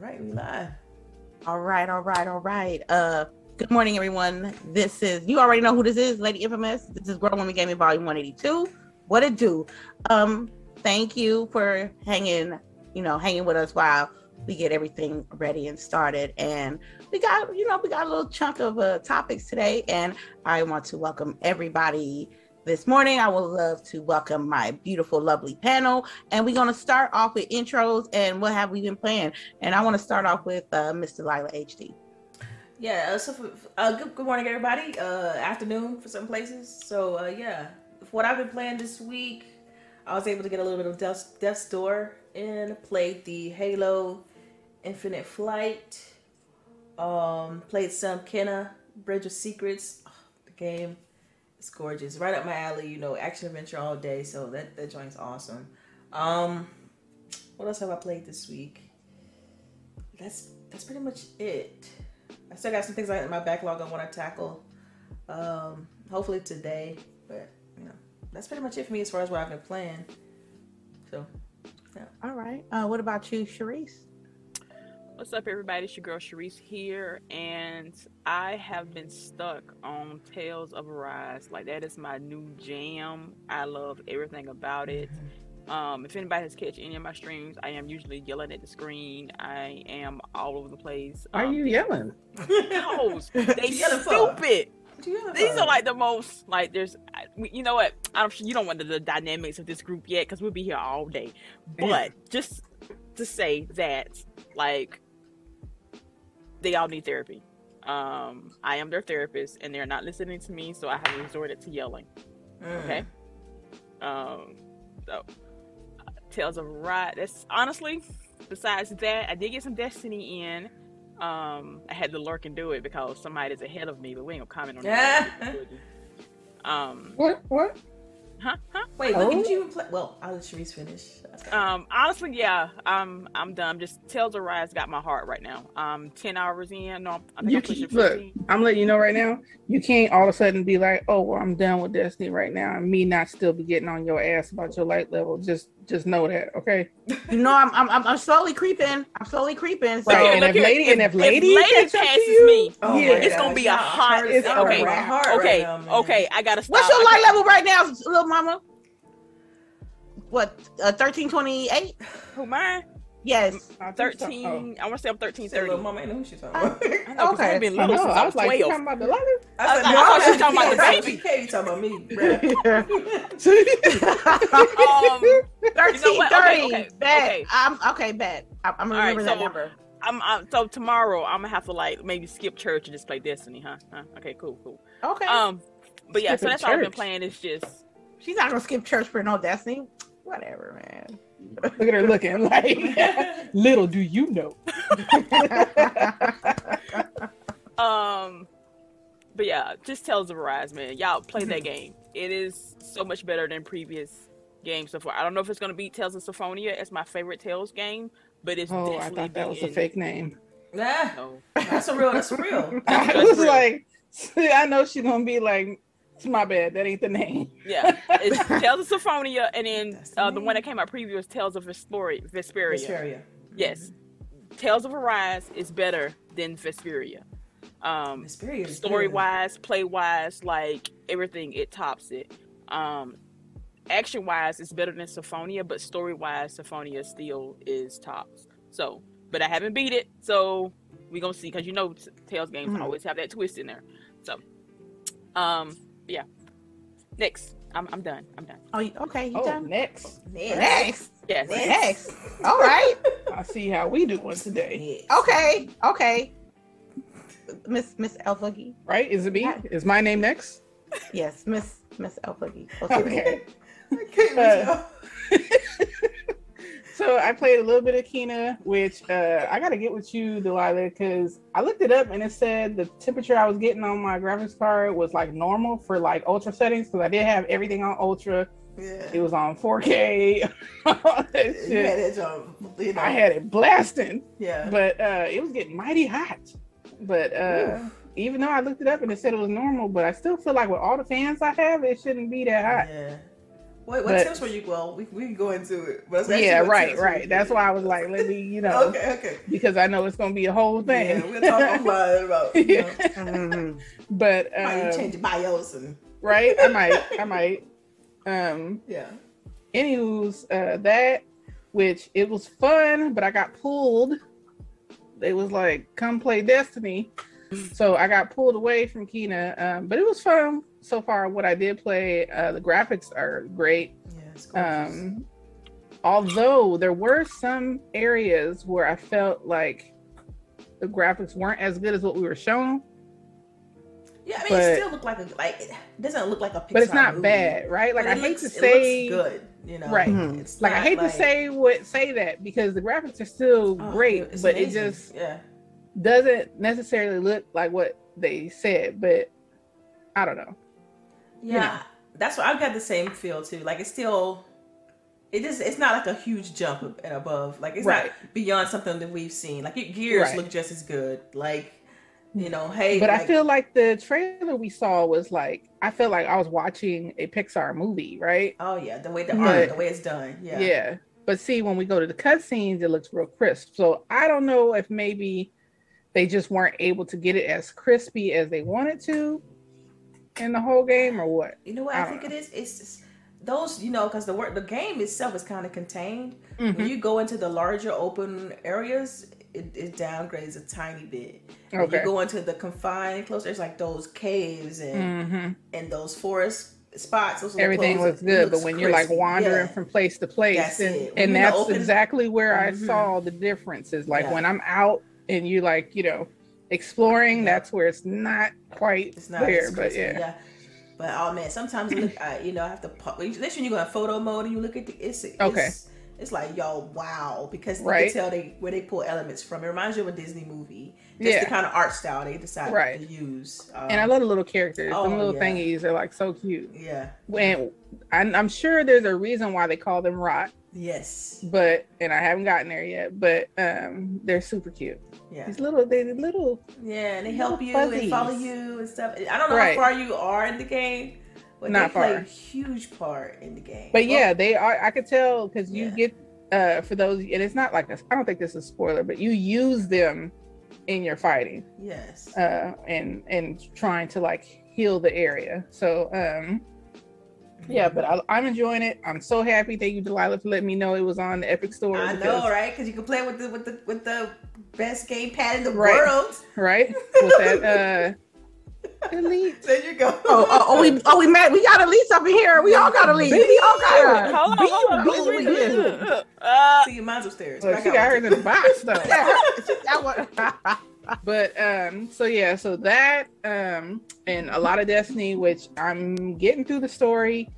right, we live. All right, all right, all right. Uh, good morning, everyone. This is you already know who this is, Lady Infamous. This is Grown Woman Gaming Volume 182. What it do? Um, thank you for hanging, you know, hanging with us while we get everything ready and started. And we got, you know, we got a little chunk of uh, topics today, and I want to welcome everybody this morning. I would love to welcome my beautiful, lovely panel. And we're going to start off with intros and what have we been playing. And I want to start off with uh, Miss Delilah HD. Yeah, uh, so for, uh, good, good morning, everybody. Uh, afternoon for some places. So, uh, yeah, what I've been playing this week, I was able to get a little bit of Death's, Death's Door in, played the Halo Infinite Flight, um, played some Kena Bridge of Spirits. Oh, the game it's gorgeous, right up my alley. You know, action adventure all day. So that that joint's awesome. Um, what else have I played this week? That's that's pretty much it. I still got some things in my backlog I want to tackle. Um, hopefully today, but you know, that's pretty much it for me as far as what I've been playing. So, yeah. All right. Uh, what about you, Sharice? What's up, everybody? It's your girl Sharice here, and I have been stuck on Tales of Arise. Like that is my new jam. I love everything about it. Um, if anybody has catch any of my streams, I am usually yelling at the screen. I am all over the place. Um, are you yelling? No, they stupid. These are like the most like there's you know what I'm sure you don't want the, the dynamics of this group yet because we'll be here all day. But yeah. just to say that like they all need therapy. Um, I am their therapist, and they're not listening to me, so I have resorted to yelling. Mm. Okay. Um, so uh, Tales of Arise. That's honestly. Besides that, I did get some Destiny in. Um, I had to lurk and do it because somebody's ahead of me, but we ain't gonna comment on that. um, what? What? Huh? Huh? Wait, oh. did you even play? Well, I'll let Sharice finish. Um, honestly, yeah, I'm I'm done. Just Tales of Arise got my heart right now. Um, ten hours in. No, I'm, you can, look. I'm letting you know right now. You can't all of a sudden be like, oh, well, I'm done with Destiny right now, and me not still be getting on your ass about your light level. Just just know that, okay? You know, I'm I'm, I'm slowly creeping. I'm slowly creeping. So. Right, and if lady and if lady, if lady passes you, me, oh yeah, it's gonna be a hot. It's okay, okay, right now, okay. I gotta. Stop. What's your light level right now, little mama? what uh, thirteen twenty eight? Who mine? Yes, thirteen. Oh. I want to say I'm thirteen thirty. Little mama, I know who she's talking about. I know, okay, I've been little since I was, like, twelve. Talking about the letter? I, said, I, no, I thought she was talking about the baby. Katie talking about me. um, 13, you know 30. Okay, okay, bad. Okay. I'm okay. Bad. I'm, I'm gonna remember right, that so, number. I'm, I'm, so tomorrow I'm gonna have to like maybe skip church and just play Destiny, huh? huh? Okay, cool, cool. Okay. Um, but yeah, so that's church. all I've been playing. It's just she's not gonna skip church for no Destiny whatever, man. Look at her looking like little do you know. um but yeah, just Tales of Arise, man. Y'all play that game. It is so much better than previous games so far. I don't know if it's gonna beat Tales of Symphonia. It's my favorite Tales game, but it's oh, I thought that was a fake name. Yeah, no. that's a real. That's real. I was real. like, I know she's gonna be like it's my bad. That ain't the name. Yeah, it's Tales of Symphonia, and then uh, the one that came out previous Tales of Vesperia. Vesperia. Vesperia. Yes, Tales of Arise is better than Vesperia. Um, Vesperia story wise, play wise, like everything, it tops it. Um, action wise, it's better than Symphonia, but story wise, Symphonia still is tops. So, but I haven't beat it, so we gonna see because you know Tales games mm-hmm. always have that twist in there. So, um, yeah. Next. I'm, I'm done. I'm done. Oh, okay. You oh, done? Next. Next. Next. Yes. Next. next. All right. I see how we doing today. Okay. Okay. Miss Miss El Boogie. Right? Is it me? Is my name next? Yes, Miss Miss El Boogie. Okay. okay. Uh, so I played a little bit of Kena, which uh, I got to get with you, Delilah, because I looked it up and it said the temperature I was getting on my graphics card was like normal for like ultra settings because I did have everything on ultra. Yeah. It was on 4K. it on, you know. I had it blasting. Yeah. But uh, it was getting mighty hot. But uh, even though I looked it up and it said it was normal, but I still feel like with all the fans I have, it shouldn't be that hot. Yeah. What, what but, tips were you? Well, we, we can go into it. But yeah, right, right. That's why I was like, let me, you know, okay, okay, because I know it's gonna be a whole thing. Yeah, we'll talk offline about. You know. mm-hmm. But um, might change bios and right. I might, I might. Um, yeah. Anywho's uh, that, which it was fun, but I got pulled. They was like, come play Destiny. So I got pulled away from Kena, um, but it was fun so far. What I did play, uh, the graphics are great. Yeah, um, although there were some areas where I felt like the graphics weren't as good as what we were shown. Yeah, I mean, but, it still looked like a like it doesn't look like a Pixar but it's not movie, bad, right? Like I hate looks, to say good, you know, right? Mm-hmm. Like I hate like, to say what say that because the graphics are still oh, great, but amazing. it just yeah doesn't necessarily look like what they said, but I don't know. Yeah, you know. that's what I've got the same feel too. Like it's still, it is. It's not like a huge jump and above. Like it's right. not beyond something that we've seen. Like your Gears right. look just as good. Like you know, hey. But like, I feel like the trailer we saw was like I felt like I was watching a Pixar movie, right? Oh yeah, the way the art, the way it's done. Yeah. Yeah. But see, when we go to the cutscenes, it looks real crisp. So I don't know if maybe they just weren't able to get it as crispy as they wanted to in the whole game or what you know what i, I think know. it is it's just, those you know because the work the game itself is kind of contained mm-hmm. when you go into the larger open areas it, it downgrades a tiny bit okay. When you go into the confined close there's like those caves and mm-hmm. and those forest spots. Those Everything looks good, but when crispy. you're like wandering yeah. from place to place, that's and, and that's open, exactly where mm-hmm. I saw the differences. Like yeah. when I'm out and you like you know exploring that's where it's not quite it's not there but yeah. yeah. but oh man sometimes look, I, you know i have to this when you go in photo mode and you look at the it's, it's okay it's like yo wow because you right. can tell they where they pull elements from it reminds you of a disney movie just yeah. the kind of art style they decided right. to use um, and i love the little characters oh, the little yeah. thingies are like so cute yeah when I'm, I'm sure there's a reason why they call them rot Yes. But and I haven't gotten there yet, but um they're super cute. Yeah. These little they little Yeah, and they help you fuzzies. and follow you and stuff. I don't know right. how far you are in the game, but Not they far. play a huge part in the game. But well, yeah, they are I could tell because you yeah. get uh for those and it's not like I don't think this is spoiler, but you use them in your fighting. Yes. Uh and and trying to like heal the area. So um yeah, but I, am enjoying it. I'm so happy. Thank you, Delilah, for letting me know it was on the Epic Store. I because... know, right? Because you can play with the with the with the best gamepad in the right. world, right? With that uh, elite. There you go. Oh, oh, oh, we oh we met. We got elites up in here. We all got elites. We all got it. Hold on, hold on. Hold on. Uh, See, mine's upstairs. Well, she got hers in the box though. that one but um so yeah so that um and a lot of destiny which i'm getting through the story.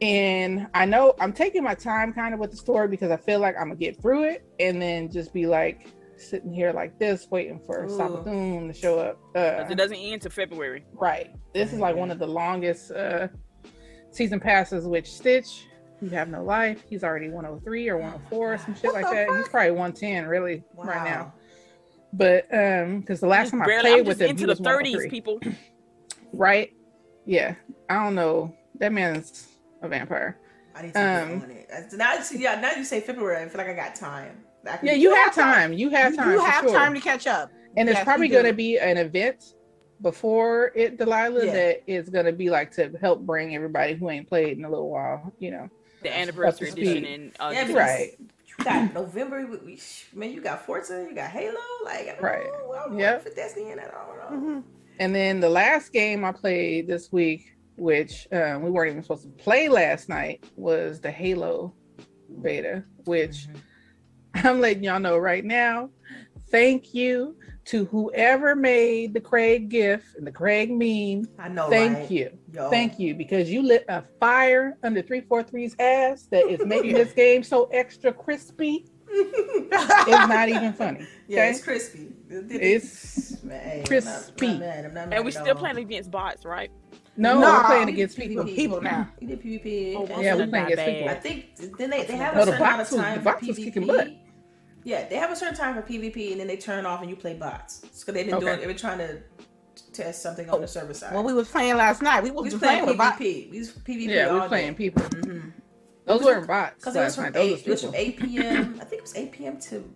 And i know i'm taking my time kind of with the story because i feel like i'm gonna get through it and then just be like sitting here like this waiting for Savathun to show up uh, it doesn't end to february. right. This is like one of the longest uh season passes which stitch you have no life. He's already 103 or 104 or some shit like that. He's probably 110 really wow. right now but um, because the last time I played I'm with him, into the thirties, people. right? Yeah, I don't know. That man's a vampire. I need to um, on it. Now, yeah, now you say February. I feel like I got time. I yeah, you have time. You have time. You have sure. time to catch up. And yes, it's probably going to be an event before it, Delilah, yeah. that is going to be like to help bring everybody who ain't played in a little while. You know, the anniversary edition and uh, yeah, right you got November. We, man, you got Forza, you got Halo. Like, right? Yeah. For Destiny and I don't know. Mm-hmm. And then the last game I played this week, which um, we weren't even supposed to play last night, was the Halo beta. Which mm-hmm. I'm letting y'all know right now. Thank you to whoever made the Craig GIF and the Craig meme. I know. Thank right? you. Yo. Thank you because you lit a fire under 343's ass that is making this game so extra crispy. it's not even funny. Okay? Yeah, it's crispy. It's man, crispy. I'm not, I'm not mad, I'm and we're still playing against bots, right? No, no we're playing against people. People now. We did PvP. Oh, yeah, we're playing against people. I think then they, they have no, a certain amount of time for PvP. Yeah, they have a certain time for PvP, and then they turn off and you play bots. Because they've been okay. doing. They've been trying to test something on the server side. Well, we was playing last night. We, was, we was playing, playing, PvP. We was PvP. Yeah, we was playing people. Mm-hmm. Those weren't bots. Because it was from night. eight. Those It was was from eight p.m. I think it was eight p.m. to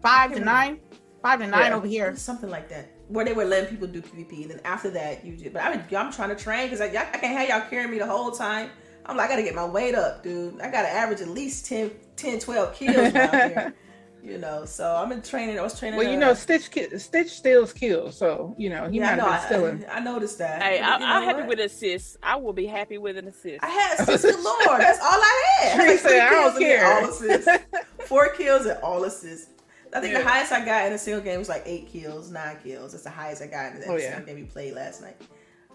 five to nine, five to nine Yeah. over here. something like that, where they were letting people do PvP, and then after that, you. Did, but I mean, I'm trying to train because I, I can't have y'all carrying me the whole time. I'm like, I gotta get my weight up, dude. I gotta average at least 10, 10 12 kilos down here. You know, so I've been training. I was training. Well, you know, Stitch ki- Stitch steals kills, so you know he yeah, I might know. have been stealing. I, I noticed that. Hey, But I, you I'm happy what? with assists. I will be happy with an assist. I had assists galore. That's all I had. I had Tree like three said, "I don't kills and care." all assists. Four kills and all assists. I think the highest I got in a single game was like eight kills, nine kills. That's the highest I got in the Oh, single yeah. game we played last night.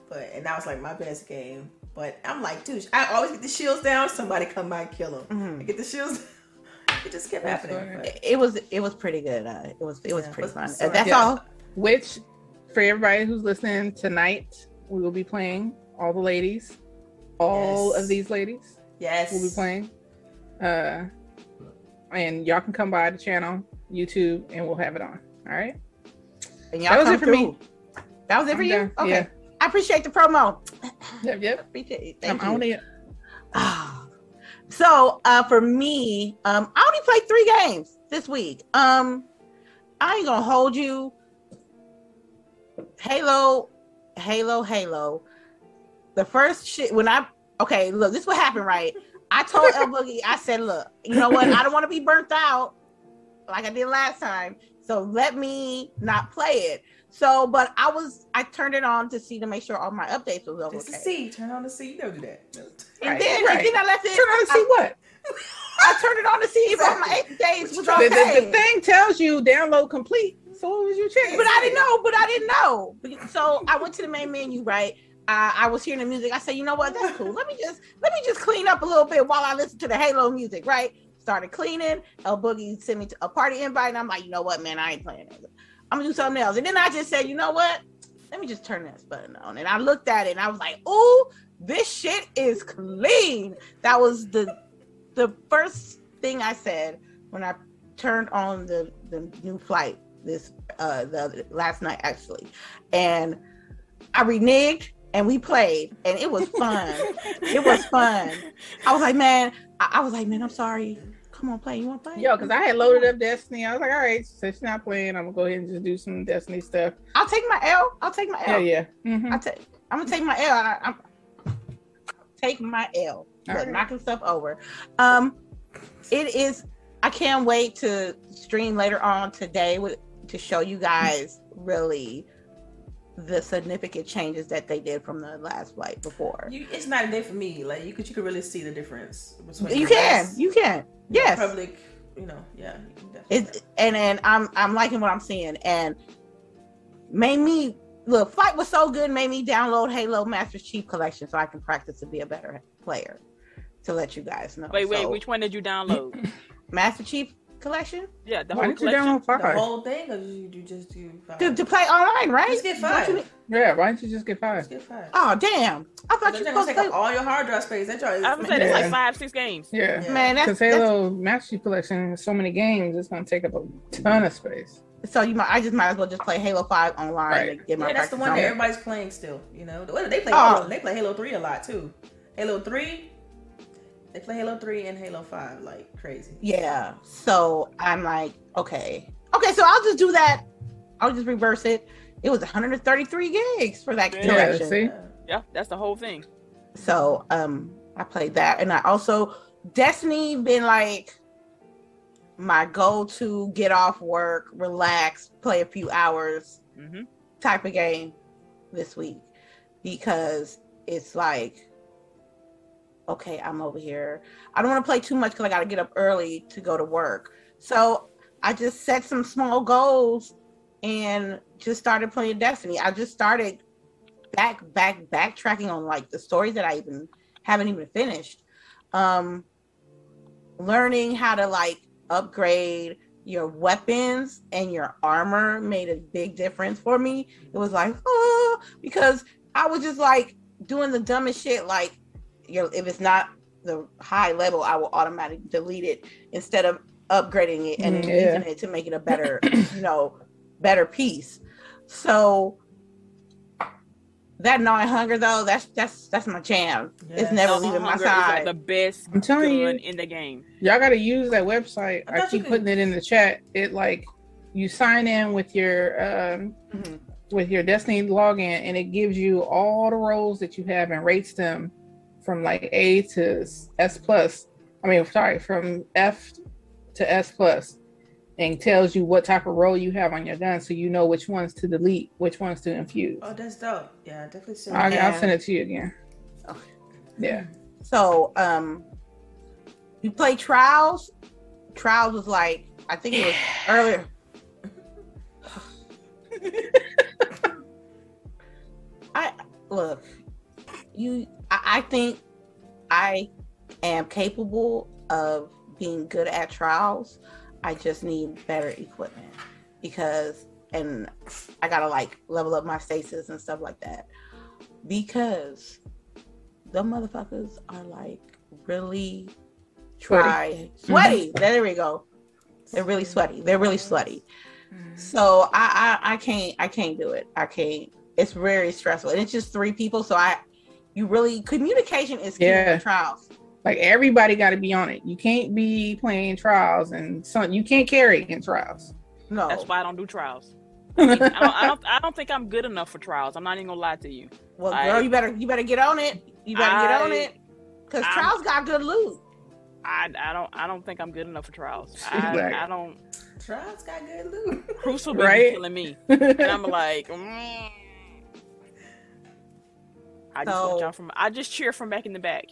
But and that was like my best game. But I'm like, dude, I always get the shields down. Somebody come by and kill them. Mhm. I get the shields. it just kept That's happening. But, It, it was it was pretty good. Uh, it was it was Yeah, pretty but- fun. so- Uh, That's yeah. all. Which, for everybody who's listening tonight, we will be playing all the ladies, all Yes. of these ladies yes, we'll be playing. Uh, and y'all can come by the channel, YouTube, and we'll have it on. All right. And y'all That was come it for me. That was it for I'm you. done. Okay. Yeah. I appreciate the promo. Yep. Yep. Appreciate it. I'm Thank you. on it. Ah. so uh for me, um, I only played three games this week. Um, I ain't gonna hold you. Halo, Halo, Halo. The first shit when I okay, look, this what happened, right? I told El Boogie, I said, look, you know what? I don't want to be burnt out like I did last time. So let me not play it. So, but I was I turned it on to see to make sure all my updates was okay. Just to see. Turn on the C. You don't do that. And Right, then, right. and then I left it. Turn on to see what. I turned it on to see if all my eight days was The, okay. the, the thing tells you download complete. So what was you checking? But I didn't know. But I didn't know. So I went to the main menu, right? Uh, I was hearing the music. I said, you know what? That's cool. Let me just let me just clean up a little bit while I listen to the Halo music, right? Started cleaning. El Boogie sent me to a party invite, and I'm like, you know what, man? I ain't playing it. I'm gonna do something else. And then I just said, you know what? Let me just turn this button on. And I looked at it, and I was like, ooh, this shit is clean. That was the the first thing I said when I turned on the the new flight this uh the last night actually, and I reneged and we played and it was fun. it was fun. I was like, man, I, I was like, man, I'm sorry. Come on, play. You want to play? Yo, because I had loaded up Destiny. I was like, all right, since she's not playing, I'm gonna go ahead and just do some Destiny stuff. I'll take my L. I'll take my Yeah, L. yeah. Mhm. I take. I'm gonna take my L. I, I'm take my L. All right. knocking stuff over. Um, it is. I can't wait to stream later on today with to show you guys really the significant changes that they did from the last flight before. You, it's not a day for me. Like you could, you could really see the difference between. You can. rest, You can. you know, Yes. Public. You know. Yeah. You. It's and and I'm I'm liking what I'm seeing and made me look fight was so good made me download Halo Master Chief Collection so I can practice to be a better player. To let you guys know. Wait, wait, So, which one did you download? Master Chief Collection yeah, the Why whole didn't you collection. download the whole thing, or you, you just do five? to, to play online, right? Just get Don't you five. Yeah, why didn't you just get five? Just get five. Oh damn! I thought you they're were gonna take up play. all your hard drive space. That drive is. I was saying it's like five, six games. Yeah. Yeah. Man, that's, Because that's Halo Master Chief Collection has so many games, it's gonna take up a ton of space. so you might. I just might as well just play Halo Five online Right. and get my Yeah, that's the one on. that everybody's playing still. You know, they play. Oh. Halo, they play Halo Three a lot too. Halo Three. They play Halo Three and Halo Five like crazy. Yeah. So I'm like, okay, okay. So I'll just do that. I'll just reverse it. It was 133 gigs for that Yeah, collection. see? Yeah. Yeah, that's the whole thing. So um, I played that, and I also Destiny been like my go-to get off work, relax, play a few hours hmm type of game this week because it's like okay i'm over here i don't want to play too much because i got to get up early to go to work so i just set some small goals and just started playing destiny i just started back back backtracking on like the stories that i even haven't even finished um learning how to like upgrade your weapons and your armor made a big difference for me. It was like, oh, because I was just like doing the dumbest shit. Like, you know, if it's not the high level, I will automatically delete it instead of upgrading it and Mm, yeah. using it to make it a better, you know, better piece. So that gnawing hunger though, that's that's that's my jam. Yeah. It's never leaving my side. Like the best I'm telling you in the game. Y'all got to use that website. I, I keep putting it in the chat. It like you sign in with your um, mm-hmm. with your Destiny login, and it gives you all the roles that you have and rates them from like A to S plus. I mean, sorry, from F to S plus and tells you what type of role you have on your gun so you know which ones to delete, which ones to infuse. Oh, that's dope. Yeah, definitely send I'll, I'll send it to you again. Okay. Yeah. So, um, you play Trials. Trials was like, I think it was earlier. I look, you, I, I think I am capable of being good at trials I just need better equipment because, and I gotta like level up my stasis and stuff like that because the motherfuckers are like really try sweaty. Mm-hmm. There we go. They're really sweaty. They're really sweaty. Mm-hmm. So I, I I can't I can't do it. I can't. It's very stressful. And it's just three people. So I you really communication is key yeah. trials. Like everybody got to be on it. You can't be playing trials and some. You can't carry in trials. No, that's why I don't do trials. I, I, don't, I, don't, I don't. think I'm good enough for trials. I'm not even gonna lie to you. Well, I, girl, you better. You better get on it. You better I, get on it. Cause trials got good loot. I, I don't. I don't think I'm good enough for trials. I, I don't. Trials got good loot. Crucible right? killing me, and I'm like. Mm. I just so, watch out from. I just cheer from back in the back.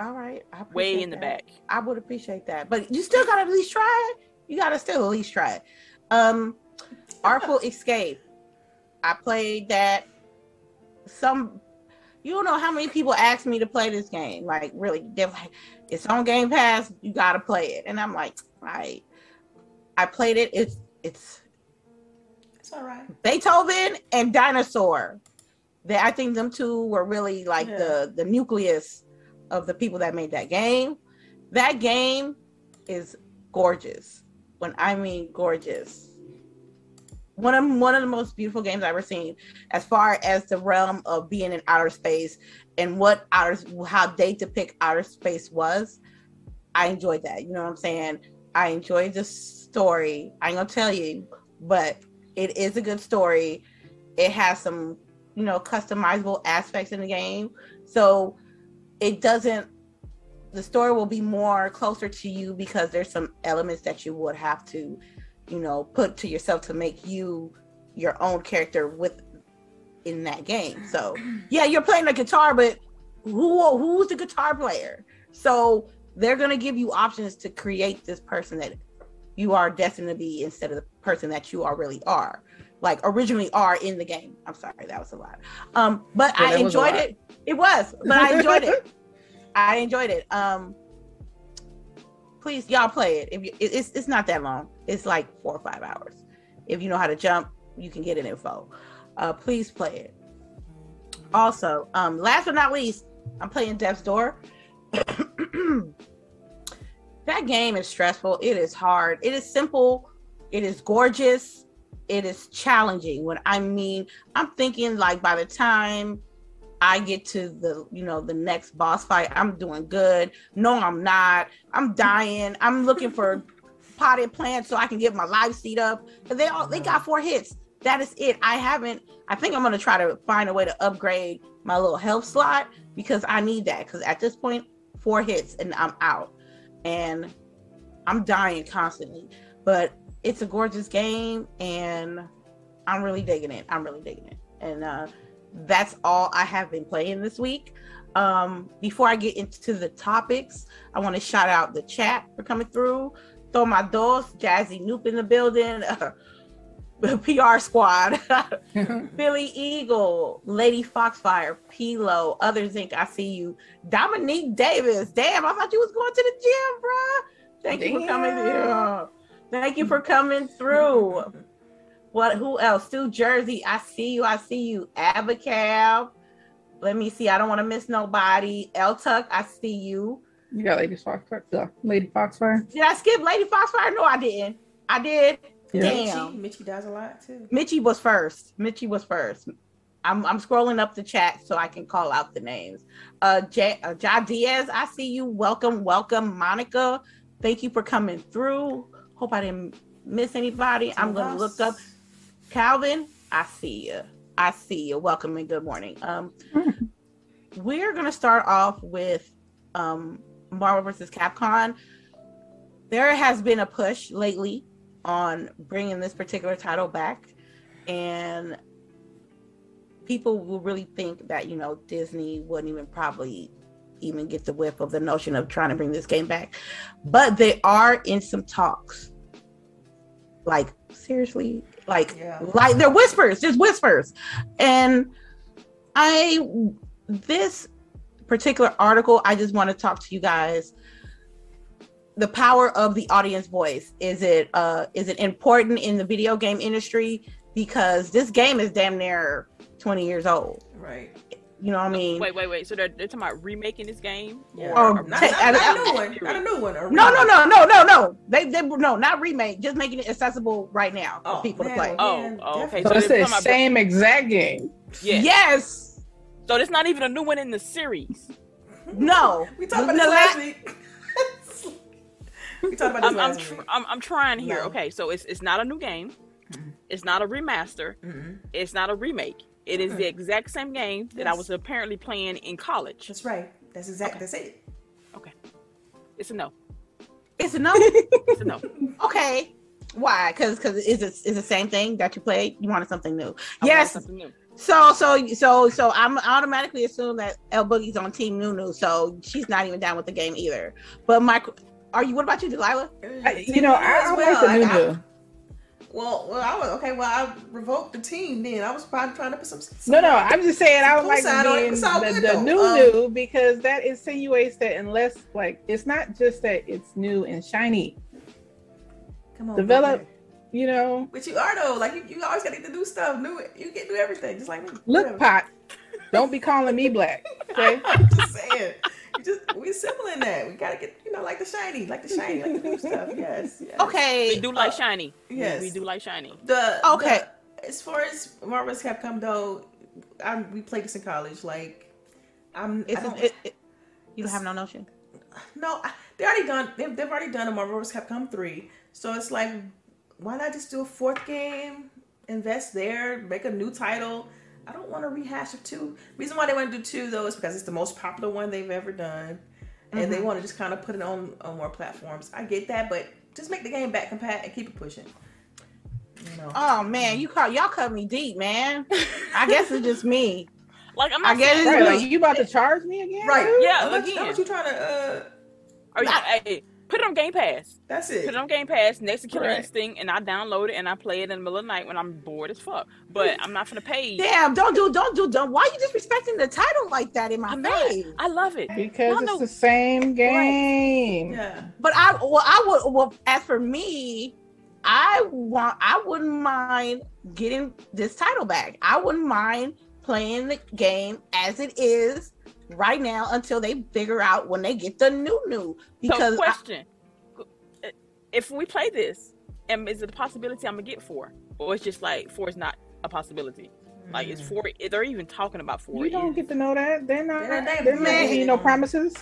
All right. Way in the back. I would appreciate that. But you still gotta at least try it. You gotta still at least try it. Um Artful Escape. I played that some you don't know how many people asked me to play this game. Like really, they're like, it's on Game Pass, you gotta play it. And I'm like, I I played it. It's it's it's all right. Beethoven and Dinosaur. That I think them two were really like yeah. the the nucleus of the people that made that game. That game is gorgeous. When I mean gorgeous. One of one of the most beautiful games I've ever seen, as far as the realm of being in outer space and what outer how they depict outer space was. I enjoyed that. You know what I'm saying? I enjoyed the story. I ain't gonna tell you, but it is a good story. It has some, you know, customizable aspects in the game. So it doesn't the story will be more closer to you because there's some elements that you would have to you know put to yourself to make you your own character with in that game. So yeah you're playing the guitar but who who's the guitar player? So they're going to give you options to create this person that you are destined to be instead of the person that you are really are like originally are in the game i'm sorry that was a lot um but yeah, i enjoyed it it was, but I enjoyed it. I enjoyed it. Um, please, y'all play it. If you, it's it's not that long. It's like four or five hours. If you know how to jump, you can get an info. Uh, please play it. Also, um, last but not least, I'm playing Death's Door. that game is stressful. It is hard. It is simple. It is gorgeous. It is challenging. When I mean, I'm thinking like by the time I get to the, you know, the next boss fight, I'm doing good. No, I'm not. I'm dying. I'm looking for potted plants so I can get my life seed up. Cause they all they got four hits. That is it. I haven't. I think I'm gonna try to find a way to upgrade my little health slot because I need that. Because at this point, four hits and I'm out, and I'm dying constantly. But it's a gorgeous game, and I'm really digging it. I'm really digging it, and uh, that's all I have been playing this week. Um, before I get into the topics, I want to shout out the chat for coming through. Throw my doors, Jazzy Noop in the building, PR squad, Billy Eagle, Lady Foxfire, Pilo, Others Inc. I see you, Dominique Davis. Damn, I thought you was going to the gym, bro. Thank Damn. you for coming through. Thank you for coming through. What? Who else? Stu Jersey. I see you. I see you. Abacab. Let me see. I don't want to miss nobody. L Tuck. I see you. You got Lady Foxfire. Uh, Lady Foxfire. Did I skip Lady Foxfire? No, I didn't. I did. Yeah. Damn. Mitchie, Mitchie does a lot too. Mitchie was first. Mitchie was first. I'm I'm scrolling up the chat so I can call out the names. Uh, J, uh Ja Diaz, I see you. Welcome, welcome, Monica. Thank you for coming through. Hope I didn't miss anybody. I'm gonna look up Calvin. I see you. I see you. Welcome and good morning. Um, we're gonna start off with um Marvel versus Capcom. There has been a push lately on bringing this particular title back, and people will really think that you know Disney wouldn't even probably even get the whiff of the notion of trying to bring this game back, but they are in some talks. Like seriously, like yeah. like they're whispers, just whispers, and I this particular article, I just want to talk to you guys the power of the audience voice is it uh is it important in the video game industry because this game is damn near 20 years old. Right. You know what I mean? Wait, wait, wait. So they're, they're talking about remaking this game? Yeah. Or, or not, not, not, not, a new one. Not a new one. No, no, no, no, no, no. They, they, no, not remake. Just making it accessible right now for oh, people man, to play. Oh, oh, okay. So, so it's the same exact game. Yeah. Yes. So it's not even a new one in the series. No. we talked about this last week. we talked about this I'm, last I'm, tr- week. I'm, I'm trying here. No. Okay, so it's it's not a new game. Mm-hmm. It's not a remaster. Mm-hmm. It's not a remake. It is the exact same game that yes. I was apparently playing in college. That's right. That's exactly okay. that's it. Okay. It's a no. It's a no. it's a no. Okay. Why? Because because is it is the same thing that you played? You wanted something new. I yes. Something new. So so so so I'm automatically assume that El Boogie's on Team Nunu, so she's not even down with the game either. But my, are you? What about you, Delilah? I, you know, I, I well. like the Nunu. Well, well, I was okay. Well, I revoked the team. Then I was probably trying to put some. some no, no, I'm just saying I would like being the, the new um, new because that insinuates that unless like it's not just that it's new and shiny. Come on, develop. You know, but you are though. Like you, you always got to do stuff new. You get do everything just like me. Look, pot. Don't be calling me black. Okay, I'm just saying just we simple in that. We gotta get you know like the shiny, like the shiny, like the new stuff. Yes, yes. Okay. We do like uh, shiny. Yes, we do like shiny. The okay. The, as far as Marvel's Capcom though, I we played this in college. Like I'm. It's, it, it, you have no notion. No, they already done. They've, they've already done a Marvel's Capcom three. So it's like, why not just do a fourth game? Invest there, make a new title I don't want to rehash of two. Reason why they want to do two though is because it's the most popular one they've ever done, and mm-hmm. they want to just kind of put it on on more platforms. I get that, but just make the game back compat and keep it pushing. You know. Oh man, you call y'all cut me deep, man. I guess it's just me. Like I'm not I guess right, like, you about to charge me again? Right. Yeah. Again. What you trying to? uh Are you? Hey, Put it on Game Pass. That's it. Put it on Game Pass next to Killer right. Instinct, and I download it and I play it in the middle of the night when I'm bored as fuck. But I'm not gonna pay. Damn! Don't do, don't do, don't. Why are you disrespecting the title like that in my I'm face? Not. I love it because it's know. the same game. Right. Yeah. But I, well, I would. Well, as for me, I want. I wouldn't mind getting this title back. I wouldn't mind playing the game as it is right now until they figure out when they get the new new. Because so question: I, If we play this, and is it a possibility I'm gonna get four, or it's just like four is not a possibility? Like it's mm. four. They're even talking about four. You don't get to know that. They're not. They're, they're not giving you no promises.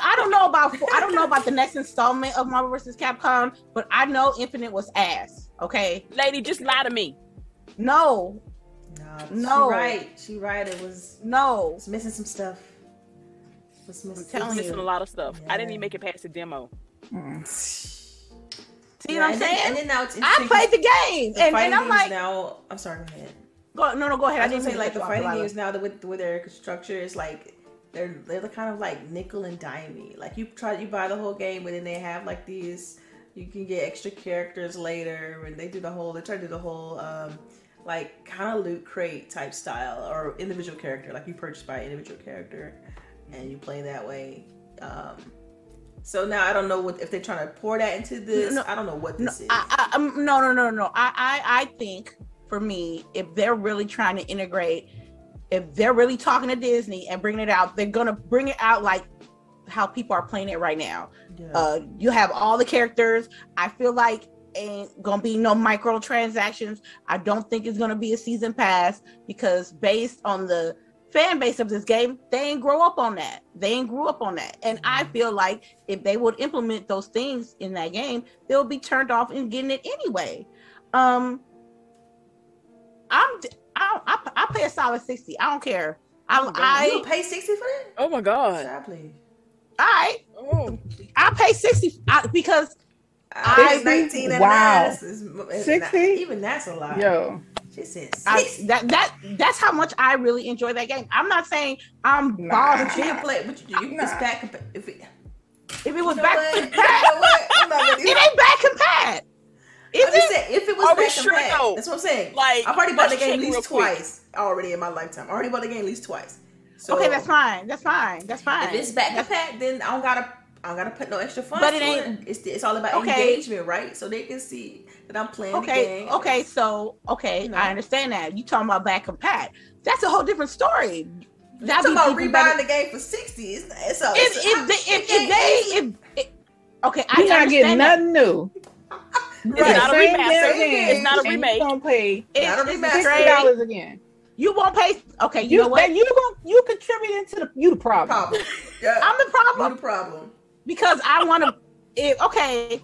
I don't know about. I don't know about the next installment of Marvel vs. Capcom, but I know Infinite was ass. Okay, lady, just lie to me. No, no, no. She right. She right. It was no. It's missing some stuff. It's missing, I'm missing a lot of stuff. Yeah. I didn't even make it past the demo. Mm. See yeah, what I'm saying? Then, and then now it's I played the game, the and, and I'm like, now I'm sorry. Go ahead. Go, no, no, go ahead. I, I didn't say like the fighting games now that with with their structure is like they're they're the kind of like nickel and dimey. Like you try you buy the whole game, but then they have like these. You can get extra characters later, and they do the whole. They try to do the whole. um like kind of loot crate type style or individual character like you purchase by individual character and you play that way. Um, so now I don't know what if they're trying to pour that into this. No, I don't know what this no, is. I, I, um, no, no, no, no. I, I, I think for me, if they're really trying to integrate, if they're really talking to Disney and bringing it out, they're gonna bring it out like how people are playing it right now. Yeah. Uh, you have all the characters. I feel like ain't gonna be no microtransactions. I don't think it's gonna be a season pass because based on the fan base of this game, they ain't grow up on that. They ain't grew up on that. And I feel like if they would implement those things in that game, they'll be turned off and getting it anyway. Um I'm I I, I pay a solid 60. I don't care. I, Oh, I you pay sixty for that? Oh my god. Exactly. I Oh. I pay 60 I, because I I- nineteen and wow. nine. This 60? even that's a lot. Yo, she said I, that that that's how much I really enjoy that game. I'm not saying I'm Nah. balls But you deep. can play. But you, you Nah. it's back. compa- If it, If it was you know back what? You compat, know what? I'm not gonna it do ain't back compat. Is I'm it? saying, if it was Are back sure, compat, though? that's what I'm saying. Like, I've already bought the game at check real least quick. twice already in my lifetime. I already bought the game at least twice. So okay, that's fine. That's fine. That's fine. If it's back That's- compat, then I don't gotta. I don't gotta put no extra funds. But it for ain't- It's it's all about Okay. engagement, right? So they can see that I'm playing the Okay, game. okay, so okay, You know. I understand that. You talking about back compat. That's a whole different story. I'm That'd talking about be people better- the game for sixty. It's, it's a, If it's a- if they if, if they if, if okay, I you're not getting understand that. nothing new. It's Right. not a Same remaster. damn It's not a remake. You gonna pay It's, Not a it's remaster. Sixty dollars again. You won't pay. Okay, you, You know what? that you going you contributing to the you the problem. problem. Yeah, I'm the problem. you problem the problem. Because I want to. Okay,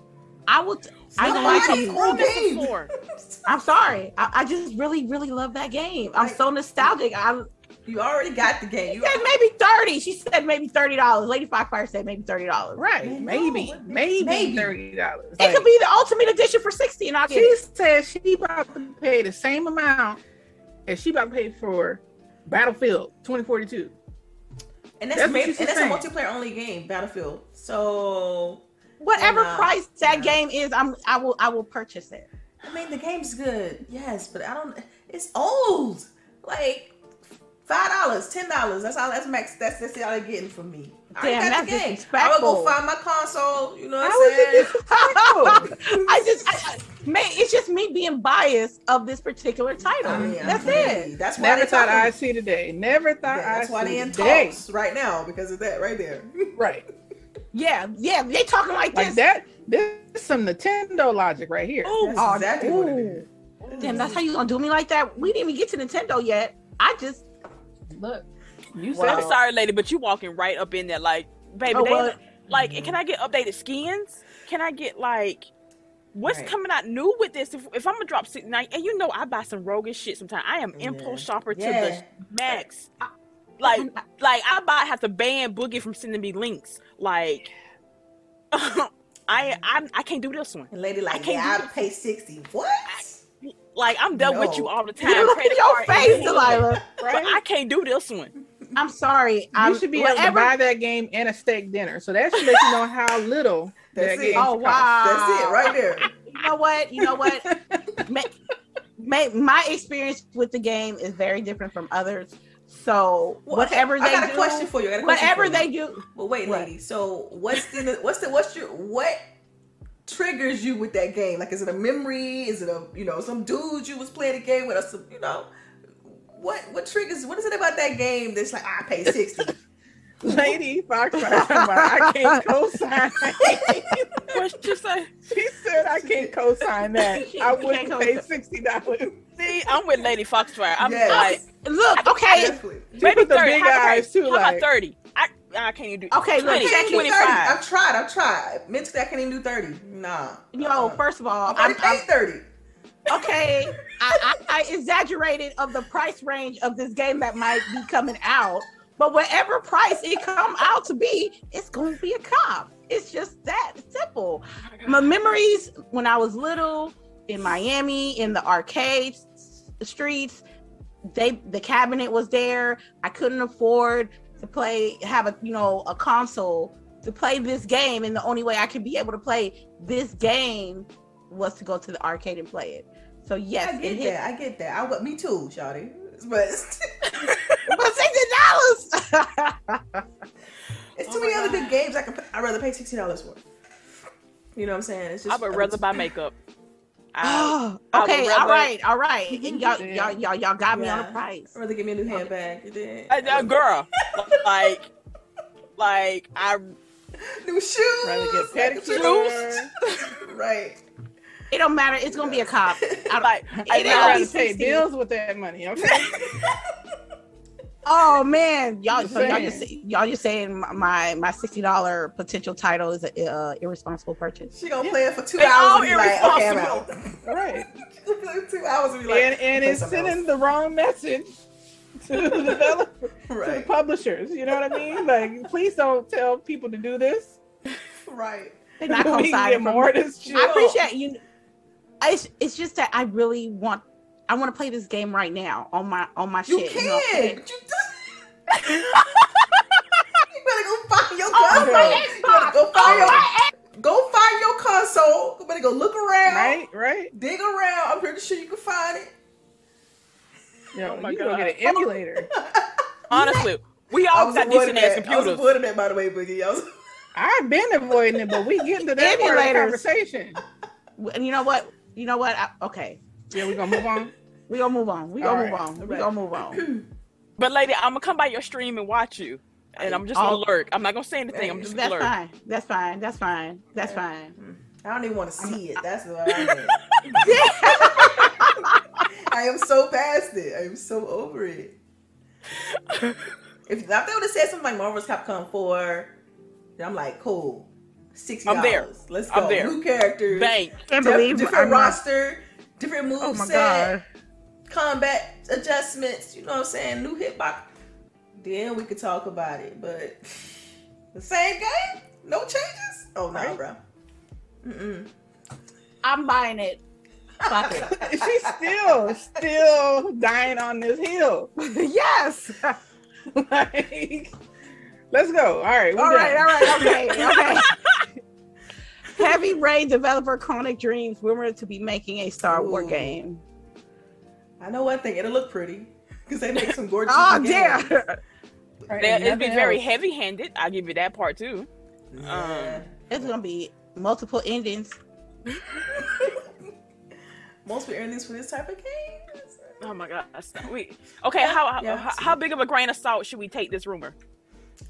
I will. T- I It's don't not want like to. it's cool game. I'm sorry. I, I just really, really love that game. I'm so nostalgic. I You already got the game. You said maybe thirty. She said maybe thirty dollars. Lady Foxfire said maybe thirty dollars. Right? Man, maybe, no, maybe, maybe. thirty dollars. It could be the ultimate edition for sixty, and I'll get She it. said she about to pay the same amount as she about to pay for Battlefield 2042. And that's, That's ma- and that's a multiplayer only game, Battlefield. So Whatever Nah, uh, price that nah. game is, I'm I will I will purchase it. I mean, the game's good, yes, but I don't. It's old. Like five dollars, ten dollars. That's all. That's max. That's that's all they're getting from me. I Damn, already that's the game. I would go find my console. You know what I'm saying? I just, I, I, man, it's just me being biased of this particular title. I mean, That's I it. That's why Never thought I'd see today. Never thought Yeah, that's I'd why see they in today. talks right now because of that right there. Right, Yeah, yeah, they talking like, like this. that. This is some Nintendo logic right here. Ooh, That's Oh, exactly what it is. Damn, that's how you gonna do me like that? We didn't even get to Nintendo yet. I just Look, you said Well, I'm sorry, lady, but you walking right up in there, like, baby. Oh, they, well- like, mm-hmm. can I get updated skins? Can I get like, what's Right. coming out new with this? If, if I'm gonna drop six nine, and you know I buy some roguish shit sometimes. I am Yeah. impulse shopper to Yeah. the max. Like, like I buy have to ban Boogie from sending me links. Like, I I I can't do this one. And lady like, I can't yeah, do I'll pay sixty. What? Like I'm done with you all the time. you look credit at your face. Delilah. But I can't do this one. I'm sorry. I'm, you should be able to buy that game and a steak dinner. So that should let you know how little That's that it. game Oh should wow, That's it right there. You know what? You know what? ma- ma- my experience with the game is very different from others. So Well, okay, whatever I they got a do, question for you. I got a question whatever for they you. do, But wait, What? lady. So what's the what's the what's your what triggers you with that game? Like, is it a memory? Is it a you know some dude you was playing a game with? Or some you know what what triggers? What is it about that game that's like ah, I pay sixty? Lady Foxfire, I can't co-sign. What you say? she said I can't co-sign that. I wouldn't pay sixty dollars. See, I'm with Lady Foxfire. I'm Yes. like, look. Okay, Definitely. Maybe put the 30. big How about- eyes too, How like- about 30? I, I can't even do Okay, look, I can't do 30. 25. I've tried. I've tried. Mentally, I can't even do thirty. Nah. yo. Uh-uh. First of all, I've already I'm, paid thirty. Okay. I, exaggerated of the price range of this game that might be coming out, but whatever price it come out to be, it's going to be a cop. It's just that simple. my memories when I was little in Miami in the arcade streets, they the cabinet was there. I couldn't afford to play have a you know a console to play this game, and the only way I could be able to play this game was to go to the arcade and play it. So yes, I get hit. that. I get that. I would. Me too, Shawty. But But sixty dollars. it's too Oh many my other God. good games. I could. I'd rather pay sixty dollars for. You know what I'm saying? It's just. I would rather buy makeup. I, Oh, I okay, all rather- right, all right. And y'all, y'all, y'all, y'all got me on Yeah. a price. I'd rather give me a new handbag. You did. I- uh, girl, like, like I New shoes. Rather get like, pedicures. right. It don't matter. It's gonna be a cop. I'm like, I gotta pay bills with that money. Okay. oh man, y'all, so y'all just y'all just saying my my sixty dollar potential title is a uh, irresponsible purchase. She gonna yeah. play it for two they hours and be like, okay, I'm out. Right. two hours and be like, and, and it's sending else. the wrong message to the developer, right. to the publishers. You know what I mean? Like, please don't tell people to do this. Right. They're not gonna get more. This I appreciate you. It's, it's just that I really want I want to play this game right now on my on my you shit. Can. You, know, you, you better go find your oh, console. go find oh, your go find your console. You better go look around. Right, right. Dig around. I'm pretty sure you can find it. Yo, oh my you god, get an emulator. Honestly, we all got decent ass computers. I was avoiding that, by the way, Boogie. I was. I've been avoiding it, but we get into that part of the conversation. And you know what? You know what? I, okay. Yeah, we gonna move on. we gonna move on. We gonna right. move on. We right. gonna move on. But lady, I'm gonna come by your stream and watch you, and I'm just gonna lurk. I'm not gonna say anything. I'm eh, just that's gonna lurk. fine. That's fine. That's fine. That's fine. Hmm. I don't even want to see it. That's what I mean. I am so past it. I am so over it. If, if they would have said something like Marvel's Capcom 4, I'm like, cool. Sixty dollars. I'm there. Let's go. I'm there. New characters. Bank. Can't believe different I'm roster, not... different move oh my set, God. combat adjustments. You know what I'm saying? New hitbox. Then we could talk about it. But the same game, no changes. Oh no, right. bro. Mm-mm. I'm buying it. Fuck it. She's still, still dying on this hill. yes. like, let's go. All right. All right. All right. Okay. Okay. Heavy Rain developer Quantic Dreams rumored to be making a Star Wars game. I know one thing; it'll look pretty because they make some gorgeous. oh damn! Right, it'll be very heavy-handed. I'll give you that part too. Yeah. Um, it's gonna be multiple endings. multiple endings for this type of game. Oh my god! We okay. How yeah, how, how big of a grain of salt should we take this rumor?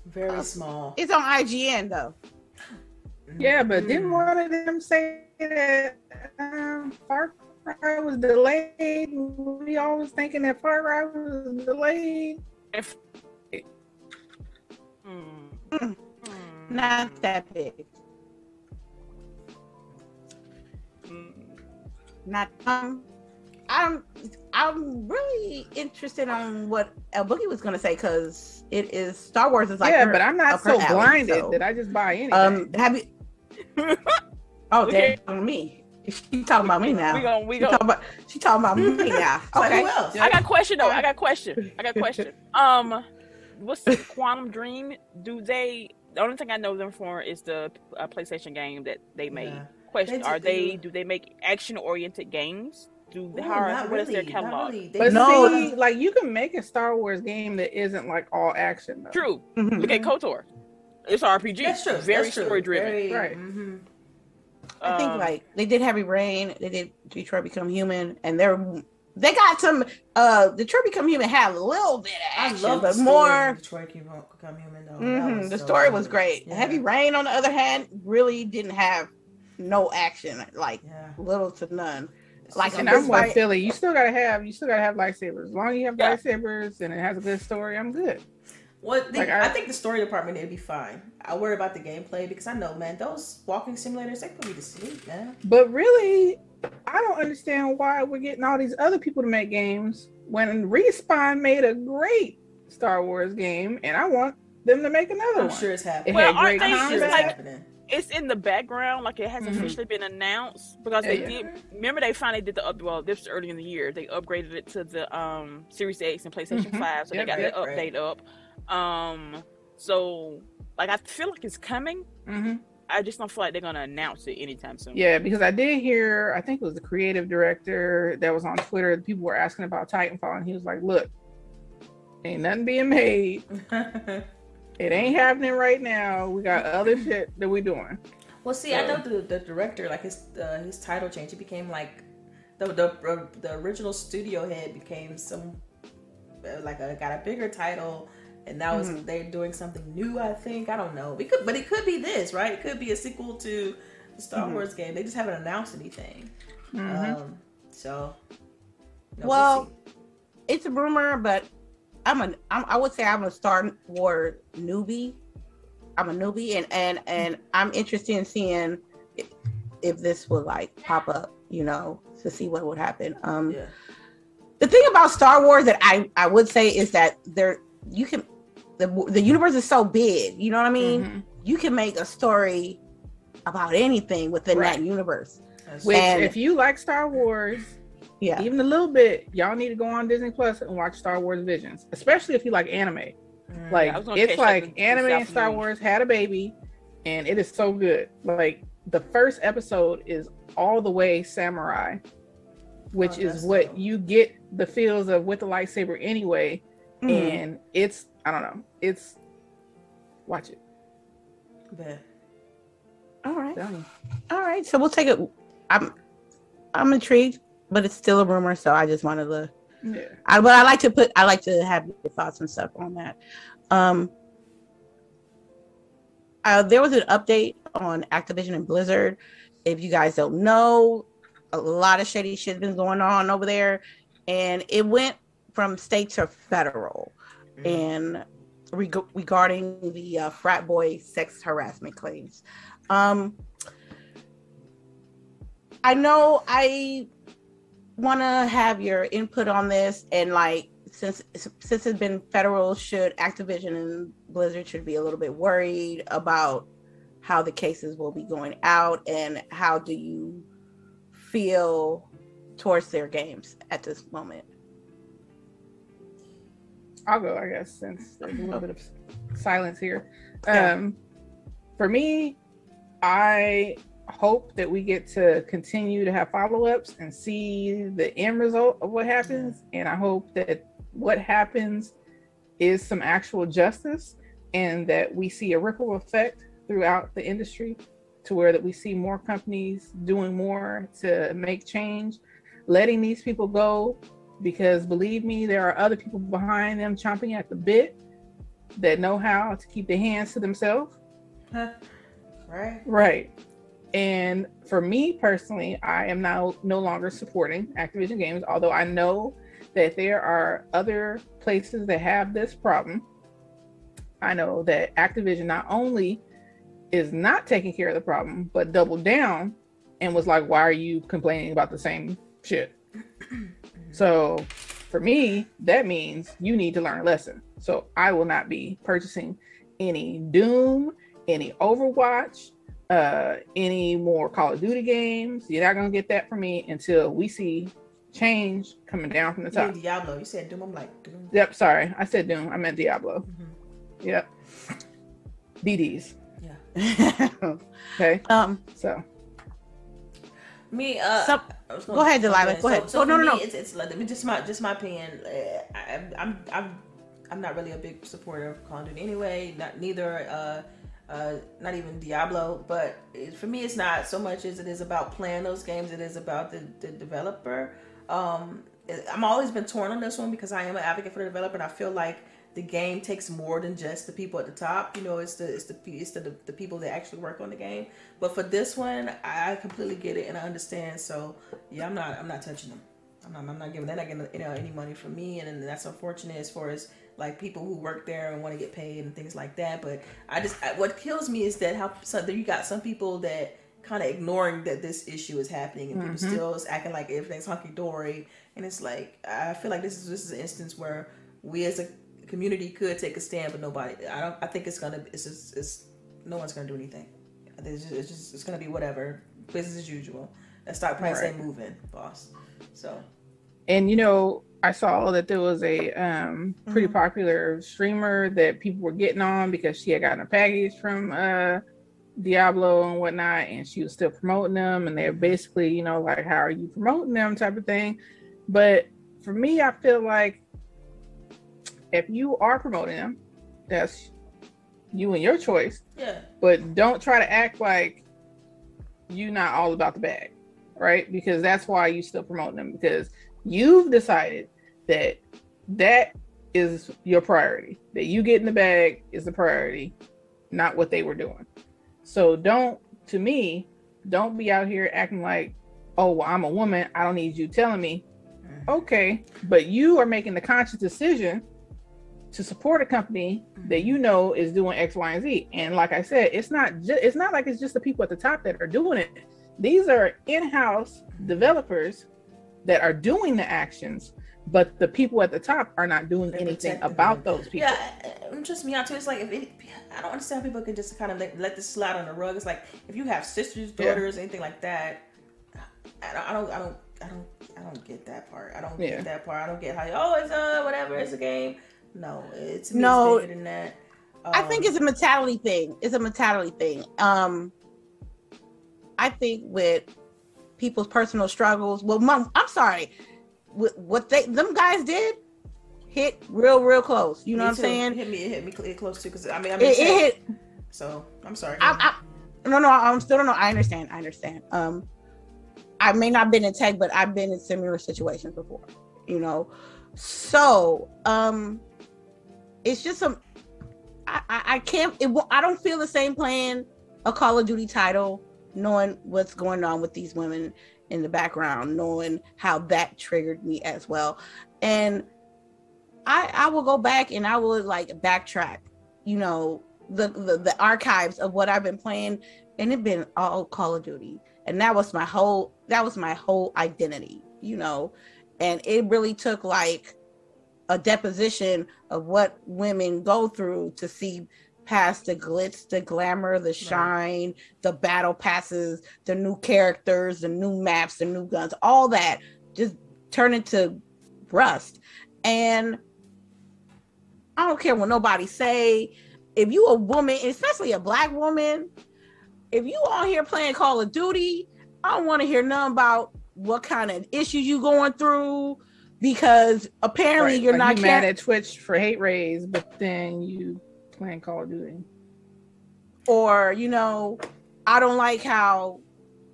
Very uh, small. It's on IGN though. Yeah, but didn't mm. one of them say that um, Far Cry was delayed? We always thinking that Far Cry was delayed. If mm. not that big. Mm. Not um. I'm I'm really interested on what El Boogie was gonna say because it is Star Wars is like yeah, her, but I'm not so alley, blinded so. that I just buy anything. Um, have you oh, okay. damn, me. She talking about me now. We gonna we gonna she talking about, she talking about me now. Okay. So I got question though. I got question. I got question. Um, what's the Quantic Dream? Do they? The only thing I know them for is the uh, PlayStation game that they made. Yeah. Question: Are they? Do they make action oriented games? Do Ooh, how? What really, is their catalog? Really. But no, see, like you can make a Star Wars game that isn't like all action. Though. True. Mm-hmm. Look at Kotor. It's RPG. That's true. Very story driven. Right. Mm-hmm. I think um, like they did Heavy Rain, they did Detroit Become Human, and they're they got some. Uh, Detroit Become Human had a little bit of action, I love but more. Detroit Become Human. Though. Mm-hmm. The so story was great. Yeah. Heavy Rain, on the other hand, really didn't have no action, like yeah. little to none. Like and I'm with Philly. You still gotta have you still gotta have lightsabers. As long as you have yeah. lightsabers and it has a good story, I'm good. Well, the, like I, I, think the story department it'd be fine. I worry about the gameplay because I know, man, those walking simulators they put me to sleep, man. But really, I don't understand why we're getting all these other people to make games when Respawn made a great Star Wars game, and I want them to make another I'm one. sure it's happening. It well, aren't they just like it's in the background, like it hasn't mm-hmm. officially been announced because yeah, they yeah. did. Remember, they finally did the up. Well, this was early in the year. They upgraded it to the um Series X and PlayStation mm-hmm. Five, so yep, they got yep, the update right. up. Um, so like I feel like it's coming. Mm-hmm. I just don't feel like they're gonna announce it anytime soon. Yeah, because I did hear, I think it was the creative director that was on Twitter. People were asking about Titanfall, and he was like, "Look, ain't nothing being made. it ain't happening right now. We got other shit that we doing." Well, see, so. I know the, the director, like his uh, his title change. It became like the the the original studio head became some uh, like a got a bigger title and that was mm-hmm. they're doing something new. I think I don't know. We could, but it could be this, right? It could be a sequel to the Star mm-hmm. Wars game. They just haven't announced anything. Mm-hmm. Um, so, no, well, we'll it's a rumor, but I'm a I'm, I would say I'm a Star Wars newbie. I'm a newbie, and and and I'm interested in seeing if, if this will like pop up, you know, to see what would happen. Um, yeah. The thing about Star Wars that I I would say is that there you can the the universe is so big. You know what I mean? Mm-hmm. You can make a story about anything within right. that universe. Which, and, if you like Star Wars, yeah, even a little bit, y'all need to go on Disney Plus and watch Star Wars Visions, especially if you like anime. Mm, like it's like anime and Star Wars had a baby, and it is so good. Like the first episode is all the way samurai, which oh, is what cool. you get the feels of with the lightsaber anyway. Mm. And it's I don't know, it's watch it. Bet. All right. All right. So we'll take it. I'm I'm intrigued, but it's still a rumor, so I just wanted to yeah. I, but I like to put I like to have your thoughts and stuff on that. Um uh, there was an update on Activision and Blizzard. If you guys don't know, a lot of shady shit has been going on over there, and it went from state to federal, mm-hmm. and reg- regarding the uh, frat boy sex harassment claims. Um, I know I want to have your input on this, and like since since it's been federal, should Activision and Blizzard should be a little bit worried about how the cases will be going out, and how do you feel towards their games at this moment? I'll go, I guess, since there's a little bit of silence here. Um, for me, I hope that we get to continue to have follow-ups and see the end result of what happens. And i hope that what happens is some actual justice and that we see a ripple effect throughout the industry to where that we see more companies doing more to make change letting these people go because believe me there are other people behind them chomping at the bit that know how to keep their hands to themselves right right and for me personally, I am now no longer supporting Activision Games, although I know that there are other places that have this problem. I know that Activision not only is not taking care of the problem, but doubled down and was like, why are you complaining about the same shit? so for me, that means you need to learn a lesson. So I will not be purchasing any Doom, any Overwatch, uh any more Call of Duty games. You're not gonna get that from me until we see change coming down from the top. Diablo. You said Doom. I'm like Doom. Yep. Sorry, I said Doom. I meant Diablo. Mm-hmm. Yep. DDs. Yeah. okay. Um. So. Me. Uh. So, go ahead, Delilah. Go ahead. So, oh no, no, no. It's, it's just my just my opinion. Uh, I, I'm I'm I'm not really a big supporter of Duty anyway. Not neither. Uh uh, not even Diablo, but it, for me, it's not so much as it is about playing those games. It is about the, the developer. Um, I'm always been torn on this one because I am an advocate for the developer, and I feel like the game takes more than just the people at the top. You know, it's the it's the it's the, the, the people that actually work on the game. But for this one, I completely get it and I understand. So yeah, I'm not I'm not touching them. I'm not I'm not giving they're not getting you know any money from me, and, and that's unfortunate as far as like people who work there and want to get paid and things like that. But I just I, what kills me is that how so you got some people that kind of ignoring that this issue is happening and mm-hmm. people still is acting like everything's hunky dory. And it's like I feel like this is this is an instance where we as a community could take a stand, but nobody. I don't. I think it's gonna. It's just. It's no one's gonna do anything. It's just. It's, just, it's gonna be whatever. Business as usual. That stock price right. ain't moving, boss. So. And you know, I saw that there was a um, pretty mm-hmm. popular streamer that people were getting on because she had gotten a package from uh, Diablo and whatnot, and she was still promoting them. And they're basically, you know, like, how are you promoting them type of thing. But for me, I feel like if you are promoting them, that's you and your choice. Yeah. But don't try to act like you're not all about the bag, right? Because that's why you still promoting them because you've decided that that is your priority. That you get in the bag is the priority, not what they were doing. So don't, to me, don't be out here acting like, oh, well, I'm a woman. I don't need you telling me. Mm-hmm. Okay, but you are making the conscious decision to support a company that mm-hmm. you know is doing X, Y, and Z. And like I said, it's not just it's not like it's just the people at the top that are doing it. These are in-house developers that are doing the actions, but the people at the top are not doing anything about those people. Yeah, just me out too. It's like if it, I don't understand how people can just kind of let, let this slide on the rug. It's like if you have sisters, daughters, yeah. anything like that. I don't, I don't, I don't, I don't, I don't get that part. I don't yeah. get that part. I don't get how oh it's uh whatever it's a game. No, it's no bigger than that. Um, I think it's a mentality thing. It's a mentality thing. Um, I think with people's personal struggles. Well, mom, I'm sorry, with what they them guys did hit real, real close. You know what I'm saying? It hit me, it hit me close too. Because I mean, I mean, it, it hit. So I'm sorry. I, I, no, no, I'm still don't know. I understand. I understand. Um, I may not been in tech, but I've been in similar situations before. You know, so um, it's just some. I, I, I can't. It, I don't feel the same playing a Call of Duty title, knowing what's going on with these women in the background, knowing how that triggered me as well, and I I will go back and I will like backtrack, you know, the the, the archives of what I've been playing, and it been all Call of Duty, and that was my whole that was my whole identity, you know, and it really took like a deposition of what women go through to see past the glitz, the glamour, the shine, right. the battle passes, the new characters, the new maps, the new guns, all that just turn into rust. And I don't care what nobody say. If you a woman, especially a black woman, if you on here playing Call of Duty, I don't want to hear nothing about what kind of issues you going through because apparently right. you're like not you mad at Twitch for hate raids, but then you playing Call of Duty. Or, you know, I don't like how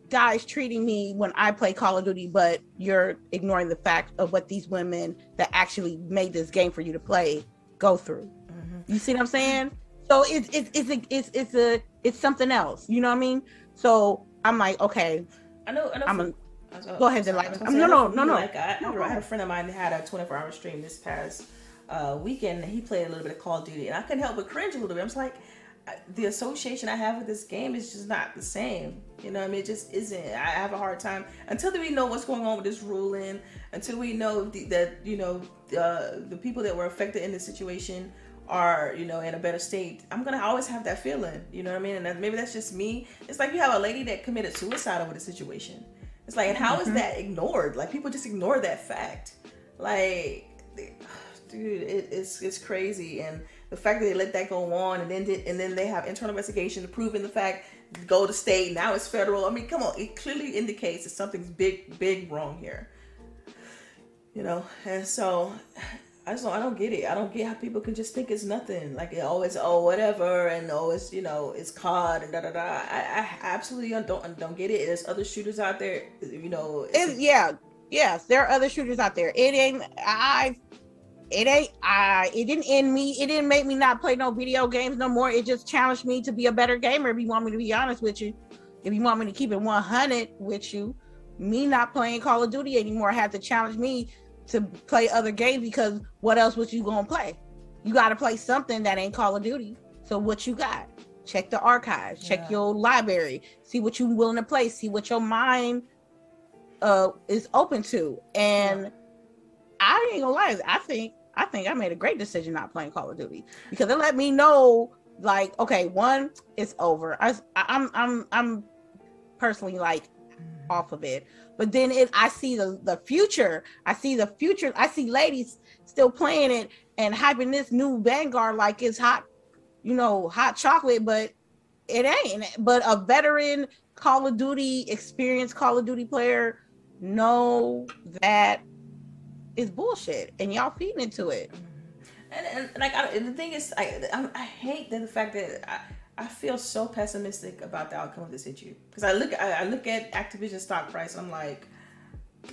guys treating me when I play Call of Duty, but you're ignoring the fact of what these women that actually made this game for you to play go through. Mm-hmm. You see what I'm saying? So it's it's it's a, it's it's a it's something else. You know what I mean? So I'm like, okay. I know. I know. I'm a, go ahead, then. Like, no, no, no, no. Like, I, no, I had a friend of mine that had a 24 hour stream this past uh, weekend. He played a little bit of Call of Duty, and I couldn't help but cringe a little bit. I was like, the association I have with this game is just not the same. You know, I mean, it just isn't. I have a hard time until we know what's going on with this ruling. Until we know the, that you know uh, the people that were affected in this situation are you know in a better state. I'm gonna always have that feeling. You know what I mean? And that, maybe that's just me. It's like you have a lady that committed suicide over the situation. It's like, and how mm-hmm. is that ignored? Like people just ignore that fact. Like, dude, it, it's it's crazy and the fact that they let that go on and then did, and then they have internal investigation to proving the fact go to state now it's federal. I mean, come on, it clearly indicates that something's big big wrong here. You know, and so I just don't, I don't get it. I don't get how people can just think it's nothing. Like oh, it always oh whatever and oh, always you know it's COD and da da da. I, I absolutely don't don't get it. There's other shooters out there. You know. It's, yeah, yes, there are other shooters out there. It ain't. I it ain't I it didn't end me. It didn't make me not play no video games no more. It just challenged me to be a better gamer. If you want me to be honest with you, if you want me to keep it 100 with you, me not playing Call of Duty anymore had to challenge me to play other games because what else was you gonna play? You got to play something that ain't Call of Duty. So what you got? Check the archives. Check yeah. your library. See what you willing to play. See what your mind uh is open to. And yeah. I ain't gonna lie. I think I think I made a great decision not playing Call of Duty because it let me know, like, okay, one, it's over. I, I'm, I'm, I'm personally like off of it, but then it, I see the the future. I see the future. I see ladies still playing it and hyping this new Vanguard like it's hot, you know, hot chocolate, but it ain't. But a veteran Call of Duty experienced Call of Duty player know that is bullshit, and y'all feeding into it. And, and like I, the thing is, I, I, I hate the fact that I, feel so pessimistic about the outcome of this issue because I look I, I, look at Activision stock price. I'm like,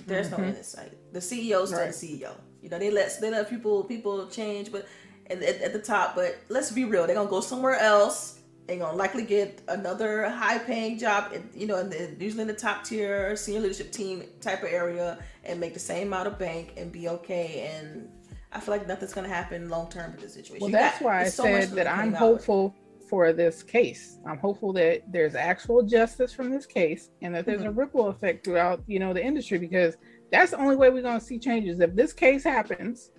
there's mm-hmm. no end in sight. The CEO's still right. the CEO. You know, they let they let people people change, but at, at, at, the top. But let's be real, they're gonna go somewhere else They're gonna likely get another high paying job, in, you know, in the, usually in the top tier senior leadership team type of area, and make the same amount of bank and be okay. And I feel like nothing's gonna happen long term with this situation. Well, that's got, why I so said that I'm hopeful. For this case. I'm hopeful that there's actual justice from this case, and that there's mm-hmm. a ripple effect throughout, you know, the industry because that's the only way we're gonna see changes. If this case happens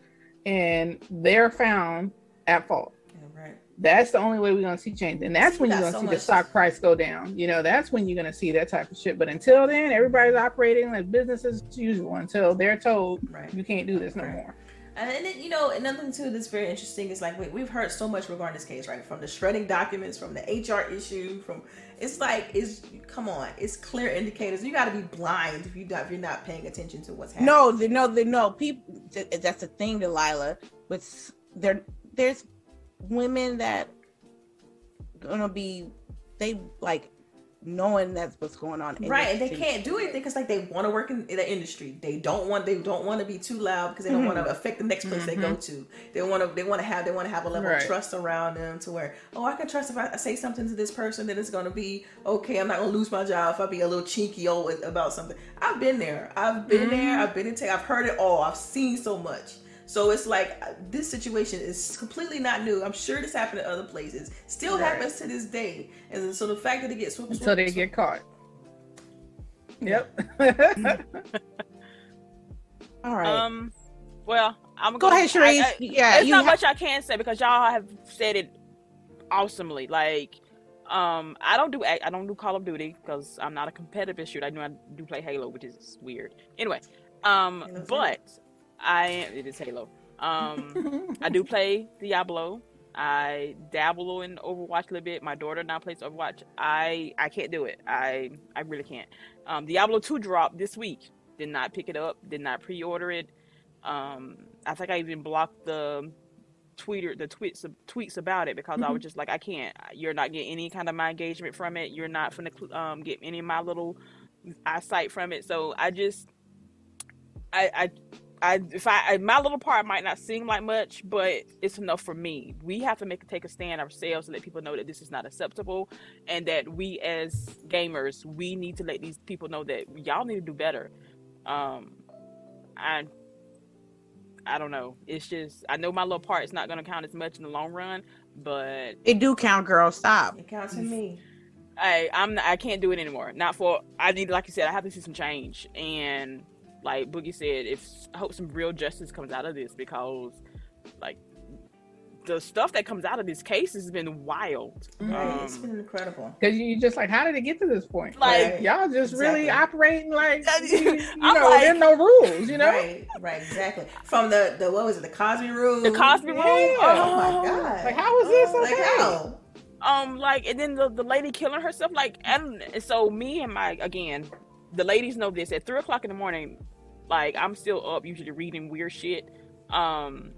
and they're found at fault that's the only way we're gonna see change, and that's when you're gonna so see the stock price go down. You know, that's when you're gonna see that type of shit. But until then, everybody's operating like business as usual until they're told right. you can't do this no right. more. And then, you know, another thing too that's very interesting is like we've heard so much regarding this case, right? From the shredding documents, from the HR issue, from it's like it's come on, it's clear indicators. You got to be blind if you not, if you're not paying attention to what's happening. No, the, no, the, no. People, that's the thing, Delilah. But there, there's women that gonna be they like knowing that's what's going on right and they can't do anything because like they want to work in, in, the industry they don't want they don't want to be too loud because they don't mm-hmm. want to affect the next place mm-hmm. they go mm-hmm. to they want to they want to have they want to have a level right. of trust around them to where oh i can trust if i say something to this person that it's going to be okay i'm not going to lose my job if i be a little cheeky old about something i've been there i've been mm-hmm. there i've been in i've heard it all i've seen so much so it's like uh, this situation is completely not new. I'm sure this happened in other places. Still right. happens to this day. And so the fact that it gets swooped, until they get caught. Yep. All right. Um. Well, I'm gonna go ahead, Sharice. I, I, yeah, there's not ha- much I can say because y'all have said it awesomely. Like, um, I don't do I don't do Call of Duty because I'm not a competitive shooter. I do I do play Halo, which is weird. Anyway, um, but I am. it is Halo. Um, I do play Diablo. I dabble in Overwatch a little bit. My daughter now plays Overwatch. I I can't do it. I I really can't. Um, Diablo two dropped this week. Did not pick it up. Did not pre-order it. Um, I think I even blocked the tweeter the tweets tweets about it because mm-hmm. I was mm-hmm. just like I can't. You're not getting any kind of my engagement from it. You're not gonna um, get any of my little eyesight from it. So I just I I I if I my little part might not seem like much, but it's enough for me. We have to make take a stand ourselves to let people know that this is not acceptable, and that we as gamers we need to let these people know that y'all need to do better. Um, I I don't know. It's just I know my little part is not going to count as much in the long run, but it do count, girl. Stop. It counts in me. I I'm I can't do it anymore. Not for I need like you said I have to see some change and like Boogie said, if I hope some real justice comes out of this because like the stuff that comes out of this case has been wild. Right, um, it's been incredible. Because you just like, how did it get to this point? Like, right. y'all just exactly. really operating like you, you know, like, there's no rules. You know, right, right, exactly. From the the what was it, the Cosby room? The Cosby room. Yeah. Oh, oh, my god! Like, how was this okay? Like, how? Um, like, and then the, the lady killing herself, like, and, and so me and my again, the ladies know this at three o'clock in the morning like I'm still up usually reading weird shit. Um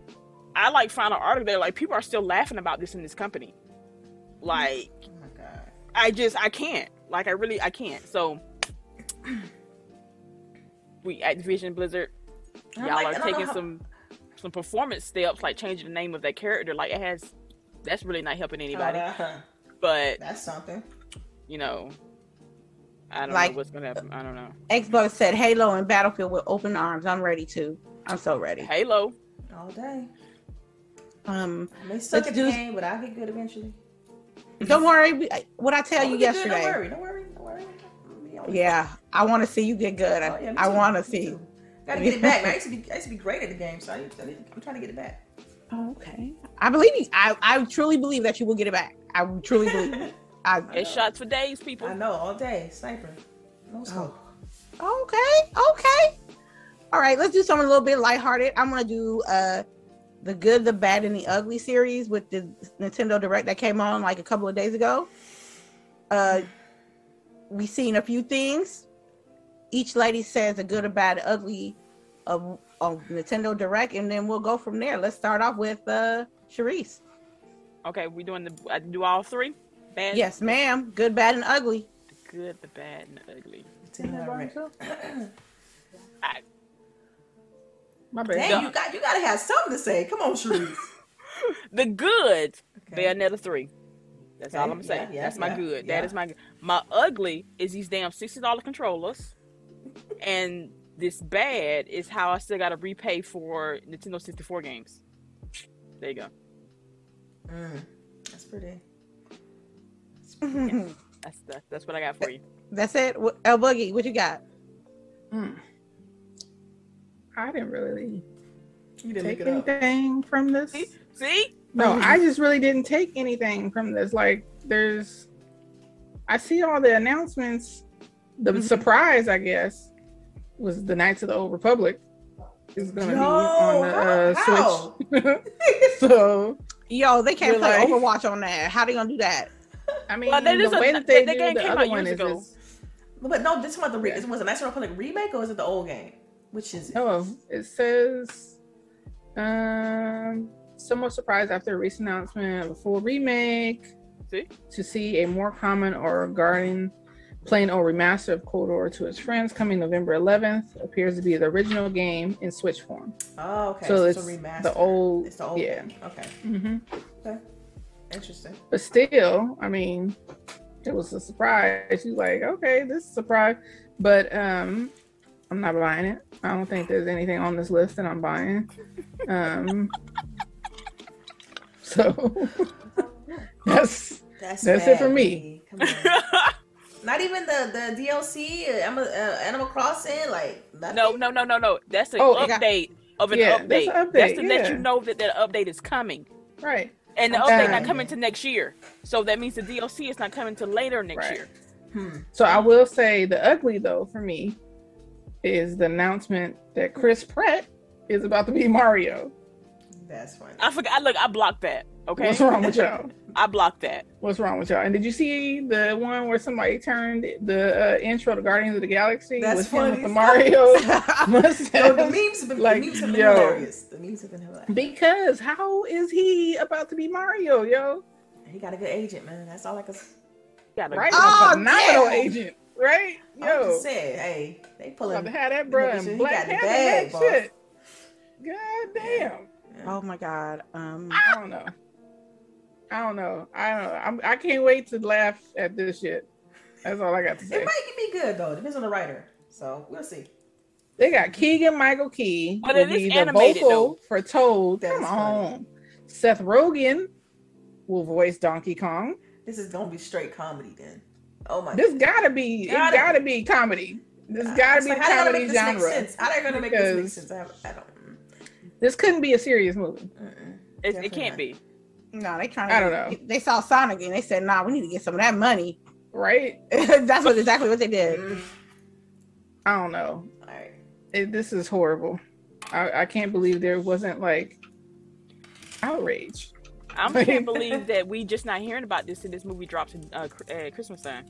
I like found an article that like people are still laughing about this in this company. Like oh. I just I can't. Like I really I can't. So we at Activision Blizzard, y'all like, are taking some some performance steps, like changing the name of that character. Like it has that's really not helping anybody. Oh, that, but that's something. You know, I don't like, know what's gonna happen. I don't know. Xbox said Halo and Battlefield with open arms. I'm ready too. I'm so ready. Halo. All day. Um, I may suck at the game, but I'll get good eventually. Don't worry. What I tell you yesterday. Don't worry. Don't worry. Don't worry. Yeah, I want to see you get good. Oh, yeah, I want to see. Got to get it back. I used to be. I used to be great at the game, so I, am trying to get it back. Oh, okay. I believe you. I, I truly believe that you will get it back. I truly believe it. I, it's shots for days, people. I know, all day. Sniper. No smoke. Oh. Okay, okay. All right, let's do something a little bit lighthearted. I'm gonna do uh the good, the bad, and the ugly series with the Nintendo Direct that came on like a couple of days ago. Uh we seen a few things. Each lady says a good, a bad, ugly of, of Nintendo Direct, and then we'll go from there. Let's start off with uh Sharice. Okay, we doing the I do all three? Bad. Yes, ma'am. Good, bad, and ugly. The good, the bad, and the ugly. I, My bad. Dang, you got you gotta have something to say. Come on, Sharice. the good, okay. Bayonetta three. That's okay. all I'm gonna say. Yeah, yeah, That's my yeah, good. That is my good. My ugly is these damn sixty dollar controllers, and this bad is how I still got to repay for Nintendo 64 games. There you go. Mm, that's pretty. Yeah, that's, that's that's what I got for you. That's it. El Boogie, what you got? Mm. I didn't really didn't take anything up. from this. See? See? No, I just really didn't take anything from this. Like, there's, I see all the announcements. The mm-hmm. surprise, I guess, was the Knights of the Old Republic is going to be on the uh, how? Switch. so, yo, they can't play like, Overwatch on that. How they gonna do that? I mean, well, the way a, that they the, do the other one is. This, but no, this one the re- was it Knights of the Republic remake or is it the old game? Which is it? Oh, it says um somewhat surprised after a recent announcement of a full remake. See? To see a more common or regarding plain old remaster of KOTOR to its friends coming November 11th appears to be the original game in Switch form. Oh, okay. So, so it's, it's the old. It's the old. Yeah. Game. Okay. Mm-hmm. Okay. Interesting. But still, I mean, it was a surprise. She's like, okay, this is a surprise, but um, I'm not buying it. I don't think there's anything on this list that I'm buying. Um, so that's that's, that's it for me. Not even the the DLC, uh, uh, Animal Crossing, like nothing? no, no, no, no, no. That's an oh, update got... of an yeah, update. That's, update. that's to yeah. let you know that that update is coming. Right. And the update not coming to next year, so that means the DLC is not coming to later next right. year. Hmm. So I will say the ugly though for me is the announcement that Chris Pratt is about to be Mario. That's funny. I forgot. Look, I blocked that. Okay. What's wrong with y'all? I blocked that. What's wrong with y'all? And did you see the one where somebody turned the uh, intro to Guardians of the Galaxy That's with funny. him with the Mario mustache? No, the memes have been, like, the memes have been yo, hilarious. The memes have been hilarious. Because how is he about to be Mario, yo? He got a good agent, man. That's all I can. Got a right? Oh, phenomenal yeah. agent, right? Yo, I'm just saying, hey, they pulling. About to have that bro and Black Panther that shit. God damn. Oh my god. Um, I don't know. I don't know. I don't know. I'm, I can not wait to laugh at this shit. That's all I got to say. It might be good though. Depends on the writer. So we'll see. They got Keegan Michael Key but will be the vocal though. for Toad. That Come on. Funny. Seth Rogen will voice Donkey Kong. This is gonna be straight comedy then. Oh my! This goodness. gotta be. Gotta it gotta be. be comedy. This uh, gotta be like, comedy genre. How they gonna make this make sense? I, I don't. This couldn't be a serious movie. It, it, can't be. No, they trying. To, I don't know. They saw Sonic and they said, "Nah, we need to get some of that money." Right. That's what exactly what they did. I don't know. All right. It, this is horrible. I, I can't believe there wasn't like outrage. I can't believe that we just not hearing about this and this movie drops in uh, uh, Christmas time.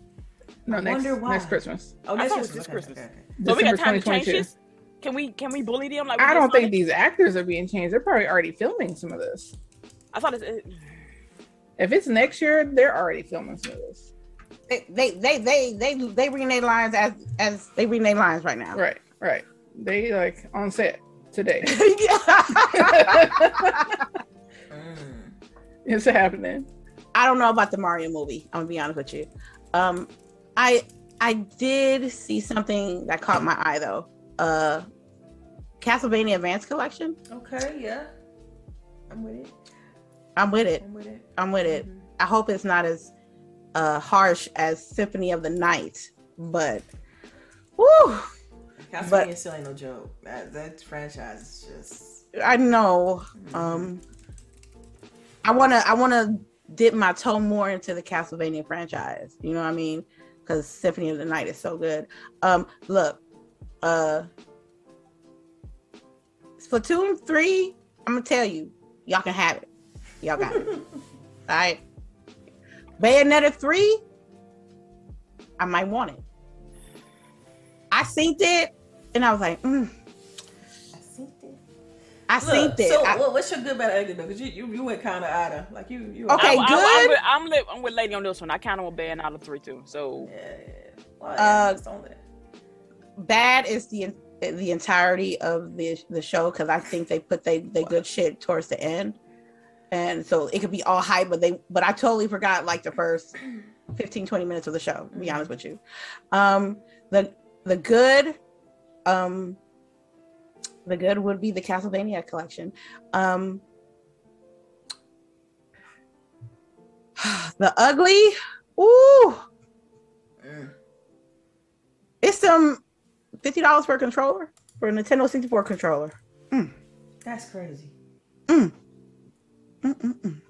No, I next next Christmas. Oh, next Christmas. This Christmas. Okay, okay. So we got time to change this. Can we can we bully them? Like I don't think these actors are being changed. They're probably already filming some of this. I thought it's. If it's next year, they're already filming some of this. They they they they they, they rename lines as as they rename lines right now. Right, right. They like on set today. it's happening. I don't know about the Mario movie. I'm gonna be honest with you. Um, I I did see something that caught my eye though. Uh, Castlevania Advance Collection. Okay, yeah, I'm with it. I'm with it. I'm with it. I'm with it. Mm-hmm. I hope it's not as uh, harsh as Symphony of the Night, but whoo. Castlevania still ain't no joke. That that franchise is just. I know. Mm-hmm. Um, I wanna I wanna dip my toe more into the Castlevania franchise. You know what I mean? Because Symphony of the Night is so good. Um, look, uh, Splatoon three. I'm gonna tell you, y'all can have it. Y'all got it. All right. Bayonetta 3, I might want it. I synced it and I was like, mm. I synced it. I Look, it. So, I, what's your good, bad, ugly though? Because you, you, you went kind of out of like you. you okay, I, good. I, am with, I'm, with, I'm with Lady on this one. I kind of want Bayonetta 3 too. So, yeah. yeah. Well, yeah uh, bad is the the entirety of the the show because I think they put they they good shit towards the end and so it could be all hype but they but i totally forgot like the first 15 20 minutes of the show to be honest with you um the the good um the good would be the castlevania collection um the ugly ooh mm. it's some $50 per controller for a nintendo 64 controller mm. that's crazy mm. Mm-mm-mm.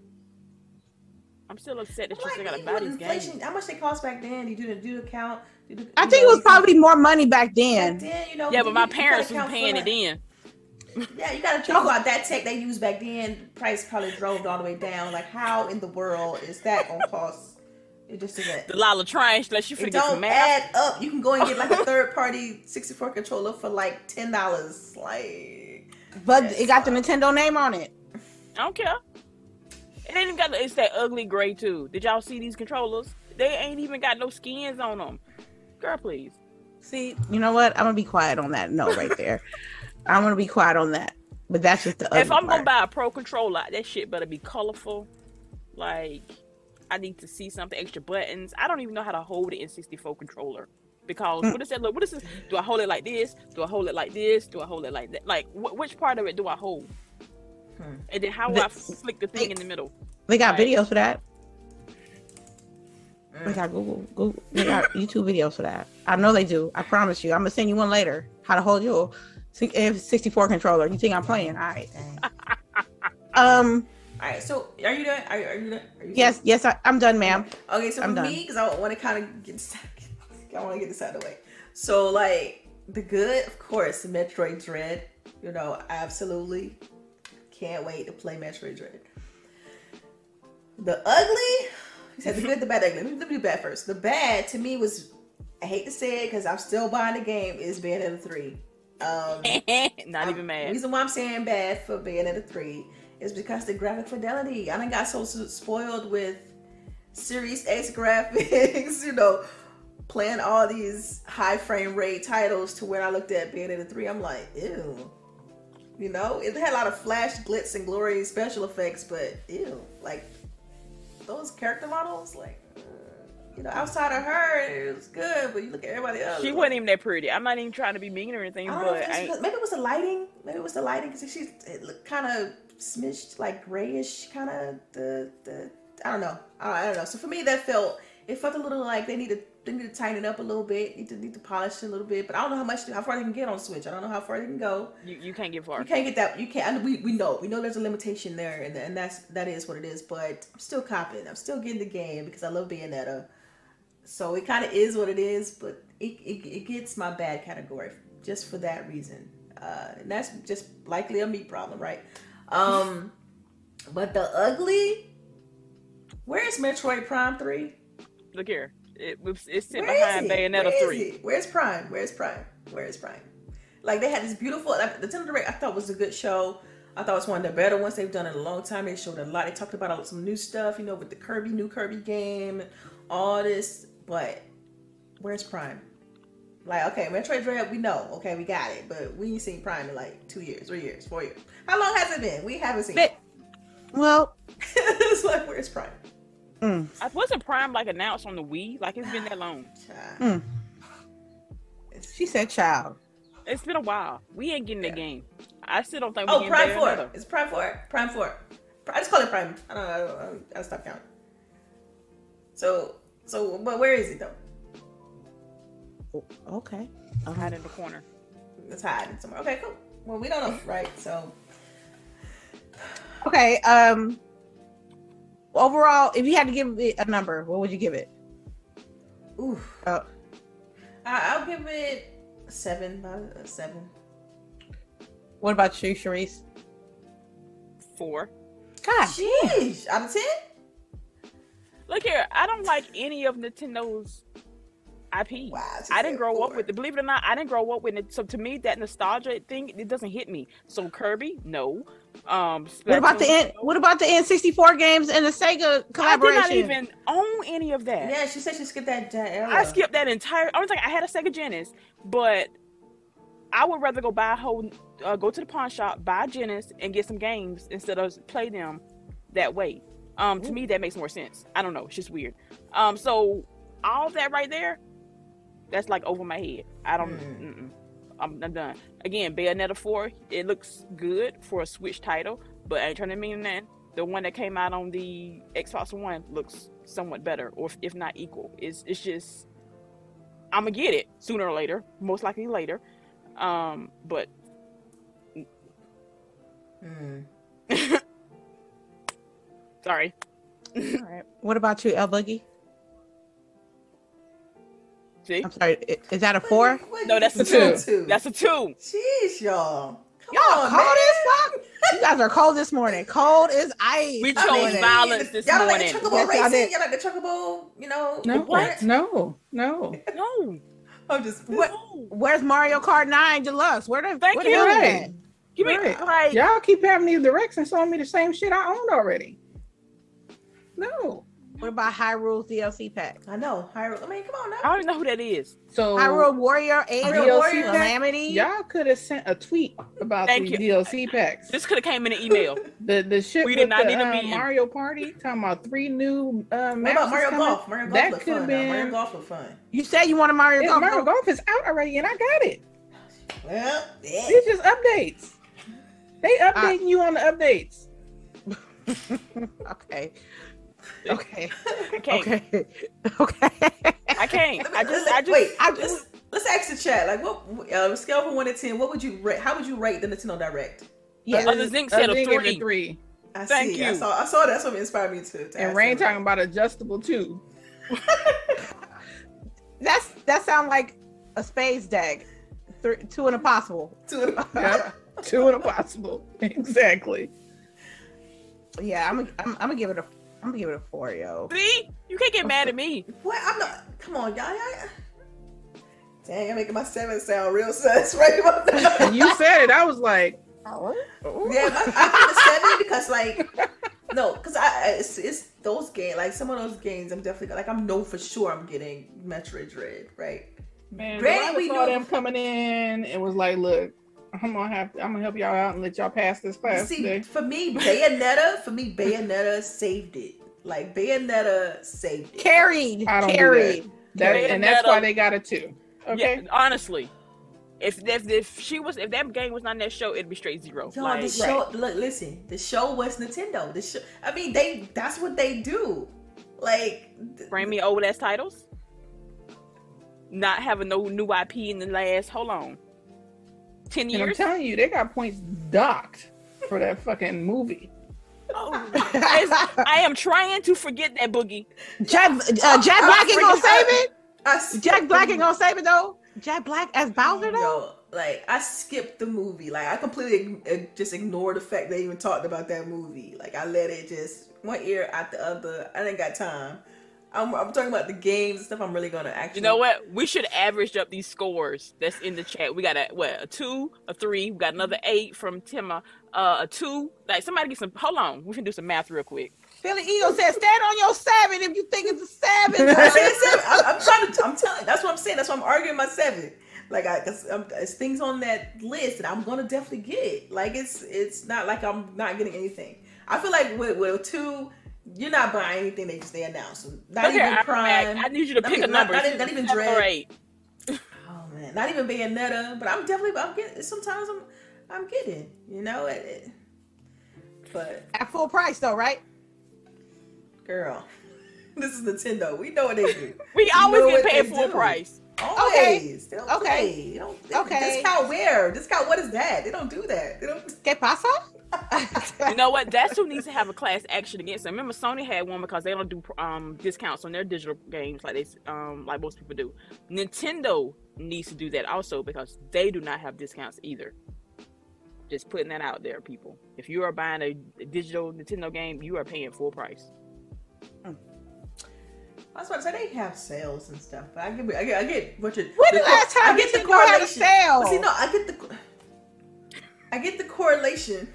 I'm still upset that you still got to buy these games. How much they cost back then? You do the do account. Do the, I think know, it was probably more money back then. Back then, you know. Yeah, but my parents were paying it in. Yeah, you got to talk about that tech they used back then. Price probably drove all the way down. Like, how in the world is that gonna cost? It just isn't. The lot of trash unless you forget some math. add up. You can go and get like a third party 64 controller for like ten dollars. Like, but it got the Nintendo name on it. I don't care. It ain't even got. It's that ugly gray too. Did y'all see these controllers? They ain't even got no skins on them. Girl, please. See, you know what? I'm gonna be quiet on that note right there. I'm gonna be quiet on that. But that's just the. If I'm part. gonna buy a pro controller, that shit better be colorful. Like, I need to see something extra buttons. I don't even know how to hold it in 64 controller because mm. what does that look? What is this? Do I hold it like this? Do I hold it like this? Do I hold it like that? Like, wh- which part of it do I hold? Hmm. And then how the, I flick the thing they, in the middle. They got right. videos for that. Mm. They got Google, Google, they got YouTube videos for that. I know they do. I promise you. I'm gonna send you one later. How to hold your 64 controller. You think I'm playing? All right. um. All right. So, are you done? Are, are you done? Are you yes. Done? Yes. I, am done, ma'am. Okay. So I'm for done. me, because I want to kind of get this, I want to get this out of the way. So, like the good, of course, Metroid Dread. You know, absolutely can't wait to play Metroid Dread. The ugly, he said the good, the bad, ugly. Let me do bad first. The bad to me was, I hate to say it because I'm still buying the game, is Bayonetta 3. Um, Not even mad. The reason why I'm saying bad for Bayonetta 3 is because the graphic fidelity. I done got so spoiled with Series X graphics, you know, playing all these high frame rate titles to where I looked at Bayonetta 3, I'm like, ew. You know, it had a lot of flash, glitz, and glory special effects, but ew, like those character models, like you know, outside of her, it was good, but you look at everybody else. She wasn't even that pretty. I'm not even trying to be mean or anything, but maybe it was the lighting. Maybe it was the lighting because she's it looked kind of smidged like grayish, kind of the the. I don't know. I don't know. So for me, that felt it felt a little like they needed they need to tighten it up a little bit. Need to need to polish it a little bit. But I don't know how much how far they can get on Switch. I don't know how far they can go. You, you can't get far. You can't get that. You can't. we, we know we know there's a limitation there, and, and that's that is what it is. But I'm still copping. I'm still getting the game because I love Bayonetta. So it kind of is what it is, but it, it, it gets my bad category just for that reason. Uh, and that's just likely a me problem, right? Um, but the ugly. Where's Metroid Prime Three? Look here. It, it's sitting behind Bayonetta Where three. Where's Prime? Where's Prime? Where's Prime? Like they had this beautiful. Like, the Nintendo Direct I thought was a good show. I thought it was one of the better ones they've done in a long time. They showed a lot. They talked about some new stuff, you know, with the Kirby new Kirby game, all this. But where's Prime? Like, okay, Metroid Dread, we know, okay, we got it, but we ain't seen Prime in like two years, three years, four years. How long has it been? We haven't seen. It. Well, it's like where's Prime? Mm. I wasn't Prime like announced on the Wii. Like it's been that long. Mm. She said child. It's been a while. We ain't getting yeah. the game. I still don't think. We oh, Prime Four. Another. It's Prime Four. Prime Four. I just call it Prime. I don't know. I, don't, I, I stop counting. So, so, but where is it though? Okay. I'm hiding in the corner. It's hiding somewhere. Okay, cool. Well, we don't know, right? So. Okay. Um overall, if you had to give it a number, what would you give it? Ooh. Oh. I, will give it seven. A uh, seven. What about you, Sharice? Four. God, jeez, out of ten. Look here, I don't like any of Nintendo's IP. Wow, I didn't grow four. up with it. Believe it or not, I didn't grow up with it. So to me, that nostalgia thing, it doesn't hit me. So Kirby, no. Um, what about the N- what about the N64 games and the Sega collaboration? I did not even own any of that. Yeah, she said she skipped that, that era. I skipped that entire. I was like, I had a Sega Genesis, but I would rather go buy a whole, uh, go to the pawn shop, buy a Genesis, and get some games instead of play them that way. Um, to me, that makes more sense. I don't know. It's just weird. Um, so all that right there, that's like over my head. I don't. Mm. I'm, I'm, done. Again, Bayonetta 4, it looks good for a Switch title, but I ain't trying to mean that. The one that came out on the Xbox One looks somewhat better, or if, if not equal. It's it's just I'm gonna get it sooner or later, most likely later. Um, but. Mm. Sorry. All right. What about you, El Boogie? See? I'm sorry. Is that a four? no, that's a two. two. That's a two. Jeez, y'all. Come y'all on, cold as fuck. You guys are cold this morning. Cold as ice. We chose I mean, violence this y'all morning. Like the chocobo yes, racing? Y'all like the chocobo? You know? No. What? No. No. No. I'm just. What, where's Mario Kart Nine Deluxe? Where the? Thank where you. Right. You mean right. like y'all keep having these directs and showing me the same shit I owned already? No. What about Hyrule DLC pack? I know Hyrule. I mean, come on now. I don't know who that is. So Hyrule Warrior and Hyrule Warrior Calamity. Y'all could have sent a tweet about Thank the you. DLC packs. This could have came in an email. the the shit we did not the, need a uh. Mario Party talking about three new uh, What about Mario coming? Golf? Mario Golf that could fun. have Been... been Mario Golf look fun. You said you wanted Mario yeah, Golf. Mario Golf is out already, and I got it. Well, yeah. These just updates. They updating I... you on the updates. okay. Okay. I can't. Okay. Okay. I can't. I just. I just. Wait. I just. let's ask the chat. Like, what uh, scale from one to ten? What would you rate? How would you rate the Nintendo Direct? Yeah. Other Zinc said a three. three. I Thank see. you. I saw. I saw that's what inspired me to. to And Rain talking about adjustable too. That's that sound like a space deck. Three, two and a possible. Two and a yeah. Two and a possible. Exactly. Yeah, I'm. I'm, I'm gonna give it a. I'm gonna give it a four, yo. See, you can't get mad at me. What? I'm not. Come on, y'all. y'all. Dang, I'm making my seven sound real sus right about now. When you said it, I was like, oh. yeah, I, I give a seven because, like, no, because I it's, it's those games. Like some of those games, I'm definitely like I'm know for sure I'm getting Metroid Dread, right? Man, Granted, we saw them coming in and was like, look. I'm gonna have to, I'm gonna help y'all out and let y'all pass this class. See, today. for me, Bayonetta, for me, Bayonetta saved it. Like Bayonetta saved it. Carried. I don't carried. Do that. that and that's why they got it too. Okay. Yeah, honestly. If, if if she was if that game was not in that show, it'd be straight zero. Y'all, like, the show. Right. Look, listen. The show was Nintendo. The show. I mean, they. That's what they do. Like, bring me old ass titles. Not having no new IP in the last. Hold on. 10 years. And I'm telling you, they got points docked for that fucking movie. Oh, I am trying to forget that boogie. Jack, uh, Jack Black ain't gonna save it. Jack Black ain't gonna save it though. Jack Black as Bowser though. Yo, like I skipped the movie. Like I completely uh, just ignored the fact they even talked about that movie. Like I let it just one ear out the other. I didn't got time. I'm, I'm, talking about the games and stuff. I'm really gonna actually. You know what? We should average up these scores that's in the chat. We got a what? A two, a three. We got another eight from Tima. Uh, a two. Like somebody get some. Hold on. We can do some math real quick. Philly Eagle said, "Stand on your seven if you think it's a seven. I said seven. I'm, I'm trying to. I'm telling. That's what I'm saying. That's why I'm arguing my seven. Like I, cause I'm, it's things on that list that I'm gonna definitely get. Like it's it's not like I'm not getting anything. I feel like with, with two you're not buying anything they just they announce. Not okay, even I, Prime. I, I, need you to pick a number. Not, not, not even Dread. Right. Oh man, not even Bayonetta. But I'm definitely. I'm getting. Sometimes I'm. I'm getting. You know it. it but at full price though, right? Girl, this is Nintendo. We know what they do. we always get paid full do. price. Always. Okay. They okay. Play. They don't, they, okay. Discount where? Discount what is that? They don't do that. They don't. ¿Qué pasa? you know what? That's who needs to have a class action against them. Remember, Sony had one because they don't do um, discounts on their digital games like they um, like most people do. Nintendo needs to do that also because they do not have discounts either. Just putting that out there, people. If you are buying a, a digital Nintendo game, you are paying full price. Hmm. I was about to say they have sales and stuff, but I get I get, I get what you. When the, the last time I get the correlation? Sale? See, no, I get the. I get the correlation.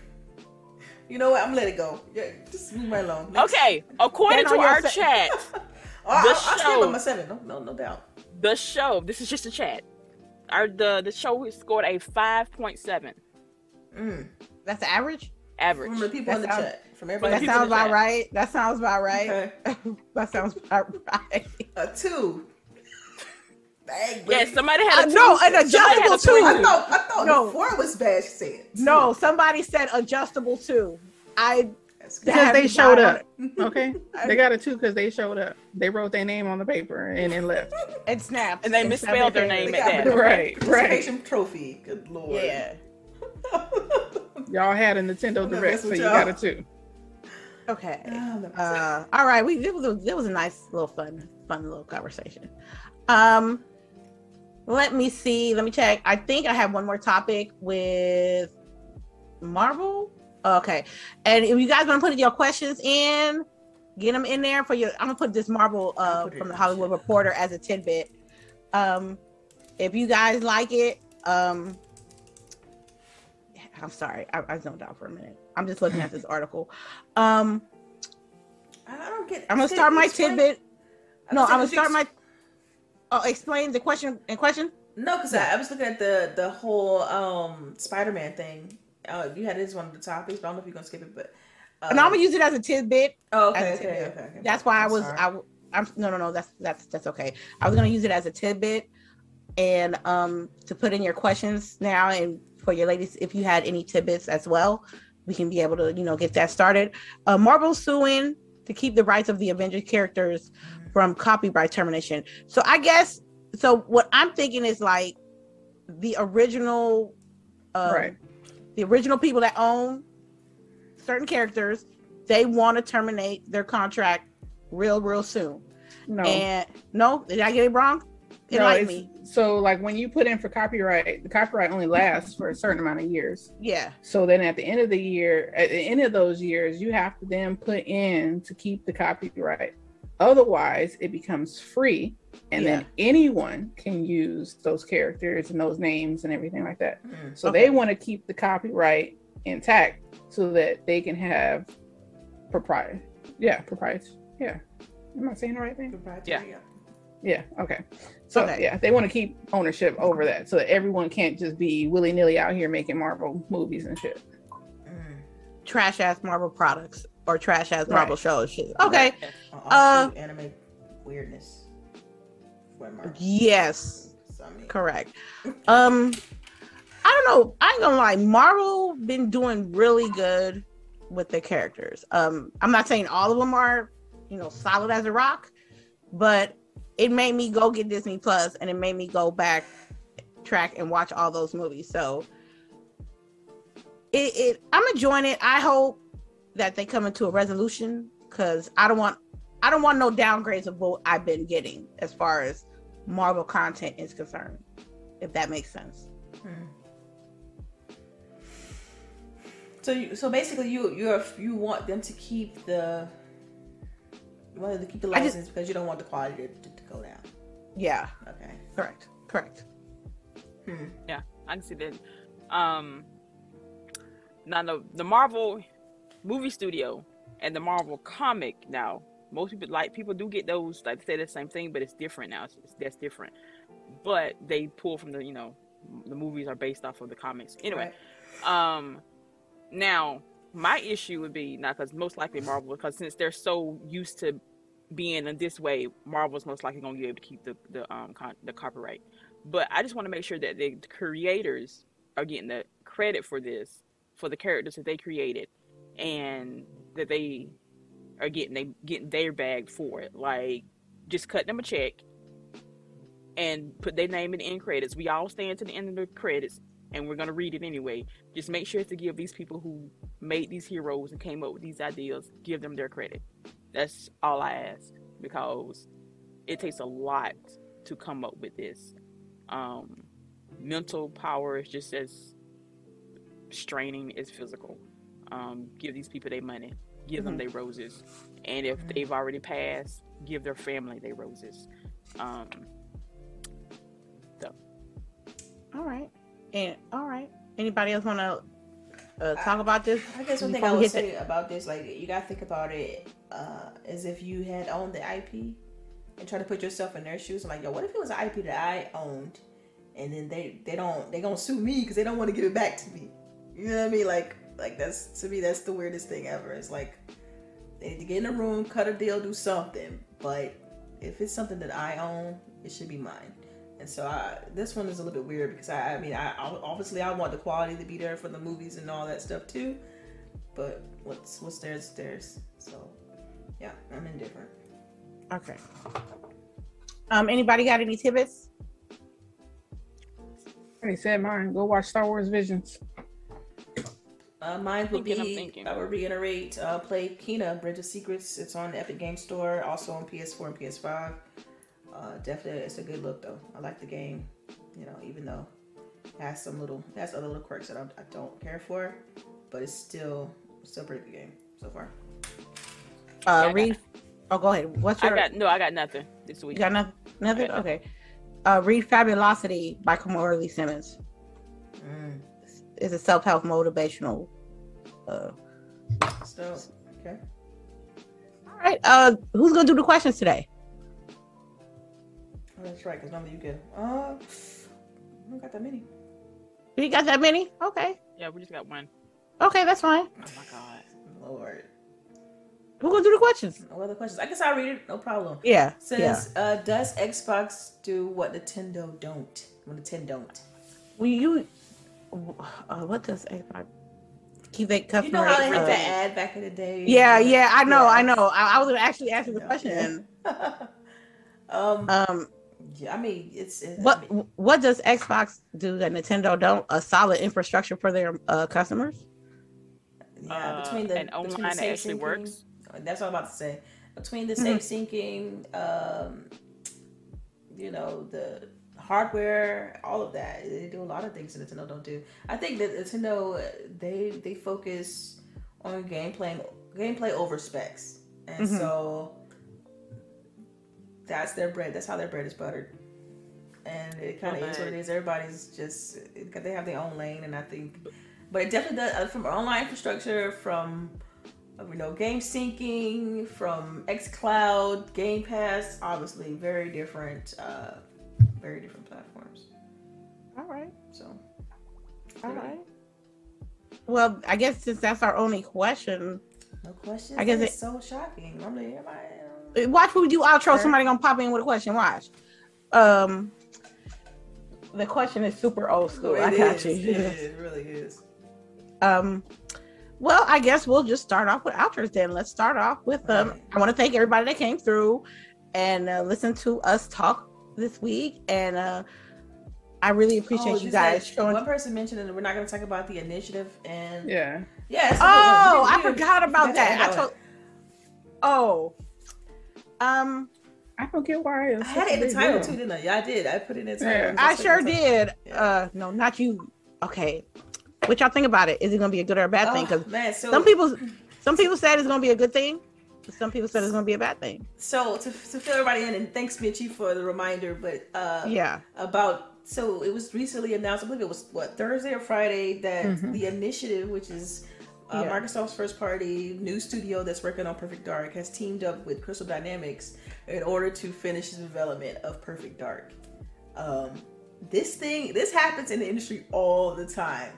You know what? I'm gonna let it go. Yeah, just move right along. Next. Okay, according to our se- chat, oh, the I, show. I my seven. No, no, no doubt. The show. This is just a chat. Our the the show has scored a five point seven. Mm. That's average. Average. From the people That's in the chat. from everybody. That sounds about right. That sounds about right. Okay. that sounds about right. A two. Dang, yeah, somebody had a uh, no, an adjustable two. I thought I thought no. four was bad. She said no. Somebody said adjustable two. I because they showed up. Okay, they got a two because they showed up. They wrote their name on the paper and then left. And snapped. And they and misspelled their name at that. Right, right. Trophy. Good lord. Yeah. y'all had a Nintendo Direct, so you got a two. Okay. Oh, uh, all right. We it was a, it was a nice little fun fun little conversation. Um, let me see. Let me check. I think I have one more topic with Marvel. Okay. And if you guys want to put your questions in, get them in there for your. I'm gonna put this Marvel uh, from the Hollywood Reporter as a tidbit. Um, if you guys like it, um, I'm sorry, I, I zoned out for a minute. I'm just looking at this article. Um, I don't get. I'm gonna start my tidbit. No, I'm gonna start my. Oh, explain the question in question. No, because I, I, was looking at the the whole um Spider-Man thing. Uh, you had this one of the topics, but I don't know if you're gonna skip it. But um, no, I'm gonna use it as a tidbit. Oh, okay, okay, tidbit. okay, okay, That's why I'm I was sorry. I. I'm no, no, no. That's that's that's okay. I was gonna use it as a tidbit, and um to put in your questions now and for your ladies if you had any tidbits as well we can be able to you know get that started uh, marvel suing to keep the rights of the avengers characters from copyright termination so i guess so what i'm thinking is like the original uh, right the original people that own certain characters they want to terminate their contract real real soon no and no did i get it wrong no, me. So like when you put in for copyright, the copyright only lasts for a certain amount of years. Yeah. So then at the end of the year, at the end of those years, you have to then put in to keep the copyright. Otherwise, it becomes free, and yeah. then anyone can use those characters and those names and everything like that. Mm, so okay. they want to keep the copyright intact so that they can have propriety. Yeah, propriety. Yeah. Am I saying the right thing? Yeah. Yeah. Okay. So okay. yeah, they want to keep ownership over that, so that everyone can't just be willy nilly out here making Marvel movies and shit. Mm. Trash ass Marvel products or trash ass Marvel right. shows. Shit. Okay. Uh, anime weirdness. Yes. Correct. um, I don't know. I ain't gonna lie. Marvel been doing really good with the characters. Um, I'm not saying all of them are, you know, solid as a rock, but it made me go get Disney Plus and it made me go back track and watch all those movies. So it, it I'm enjoying it. I hope that they come into a resolution because I don't want I don't want no downgrades of what I've been getting as far as Marvel content is concerned. If that makes sense. Hmm. So you so basically you you you want them to keep the you wanted to keep the license just, because you don't want the quality to, to, go down. Yeah. Okay. Correct. Correct. Hmm. Yeah, I can see that. Um, now the the Marvel movie studio and the Marvel comic now. Most people like people do get those like say the same thing, but it's different now. It's, it's, that's different. But they pull from the you know the movies are based off of the comics. Anyway, right. um, now my issue would be not because most likely Marvel because since they're so used to being in this way, Marvel's most likely going to be able to keep the the um con- the copyright. But I just want to make sure that the creators are getting the credit for this, for the characters that they created, and that they are getting they getting their bag for it. Like just cut them a check and put their name in the end credits. We all stand to the end of the credits and we're gonna read it anyway. Just make sure to give these people who made these heroes and came up with these ideas, give them their credit. That's all I ask because it takes a lot to come up with this. Um, mental power is just as straining as physical. Um, give these people their money, give mm-hmm. them their roses, and if mm-hmm. they've already passed, give their family their roses. Um, so. All right, and all right. Anybody else want to uh, talk about this? I guess one thing I would say about this, like you gotta think about it uh, as if you had owned the IP and try to put yourself in their shoes. I'm like, yo, what if it was an IP that I owned, and then they they don't they gonna sue me because they don't want to give it back to me. You know what I mean? Like Like that's to me, that's the weirdest thing ever. It's like they need to get in a room, cut a deal, do something. But if it's something that I own, it should be mine. And so I, this one is a little bit weird because I, I mean, I obviously I want the quality to be there for the movies and all that stuff too. But what's what's theirs theirs. So yeah, I'm indifferent. Okay. Um, anybody got any tidbits? I said mine. Go watch Star Wars Visions. Uh, mine would be, I would reiterate, uh, play Kena, Bridge of Spirits. It's on the Epic Game Store, also on PS4 and PS5. Uh, definitely, it's a good look though. I like the game, you know, even though it has some little, it has other little quirks that I, I don't care for, but it's still, still a pretty good game so far. Uh, yeah, read. Oh, go ahead. What's your? I got no. I got nothing this week. You got nothing. Nothing. Okay. Uh, read Fabulosity by Kimora Lee Simmons. Mm. It's a self help motivational. Uh, so okay. All right. Uh, who's gonna do the questions today? Oh, that's right. Because normally you get. Uh, we don't got that many. We got that many? Okay. Yeah, we just got one. Okay, that's fine. Oh my god, Lord. Who gonna do the questions? No other questions. I guess I'll read it. No problem. Yeah. Says, yeah. Uh, does Xbox do what Nintendo don't? What Nintendo don't? Well, you. Uh, what does Xbox? Keep it customer. You know how they had that ad back in the day. Yeah, yeah, I know, yeah. I know. I, I was actually ask you the question. um, um, yeah, I mean, it's, it's what I mean, what does Xbox do that Nintendo don't? A solid infrastructure for their uh, customers. Yeah, between the and online the actually works. That's what I'm about to say. Between the safe syncing, um, you know, the hardware, all of that, they do a lot of things that Nintendo don't do. I think that Nintendo they they focus on gameplay gameplay over specs, and mm-hmm. so that's their bread. That's how their bread is buttered. And it kind of is what it is. Everybody's just because they have their own lane, and I think, but it definitely does uh, from online infrastructure, from you know game syncing, from XCloud, Game Pass. Obviously, very different, uh, very different platforms. All right. So. All right. Well, I guess since that's our only question. No question. I guess it's so shocking. Normally, everybody Watch when we do outro. Sure. Somebody gonna pop in with a question. Watch. Um, the question is super old school. It I got you. It, is. it really is. Um, well, I guess we'll just start off with outros then. Let's start off with um. Right. I want to thank everybody that came through and uh, listen to us talk this week, and uh, I really appreciate oh, you, you guys showing. One person mentioned that we're not going to talk about the initiative, and yeah, yeah. Oh, I forgot about that. I told. Oh, um, I don't get why. I had it in the title too, didn't I? Yeah, I did. I put it in the title. Yeah. I sure did. Yeah. Uh, no, not you. Okay, what y'all think about it? Is it gonna be a good or a bad oh, thing? Because so... some people, some people said it's gonna be a good thing. Some people said it's gonna be a bad thing. So to, to fill everybody in, and thanks Mitchie for the reminder. But uh, yeah, about so it was recently announced. I believe it was what Thursday or Friday that mm-hmm. the initiative, which is uh, yeah. Microsoft's first party new studio that's working on Perfect Dark has teamed up with Crystal Dynamics in order to finish the development of Perfect Dark. Um, this thing, this happens in the industry all the time.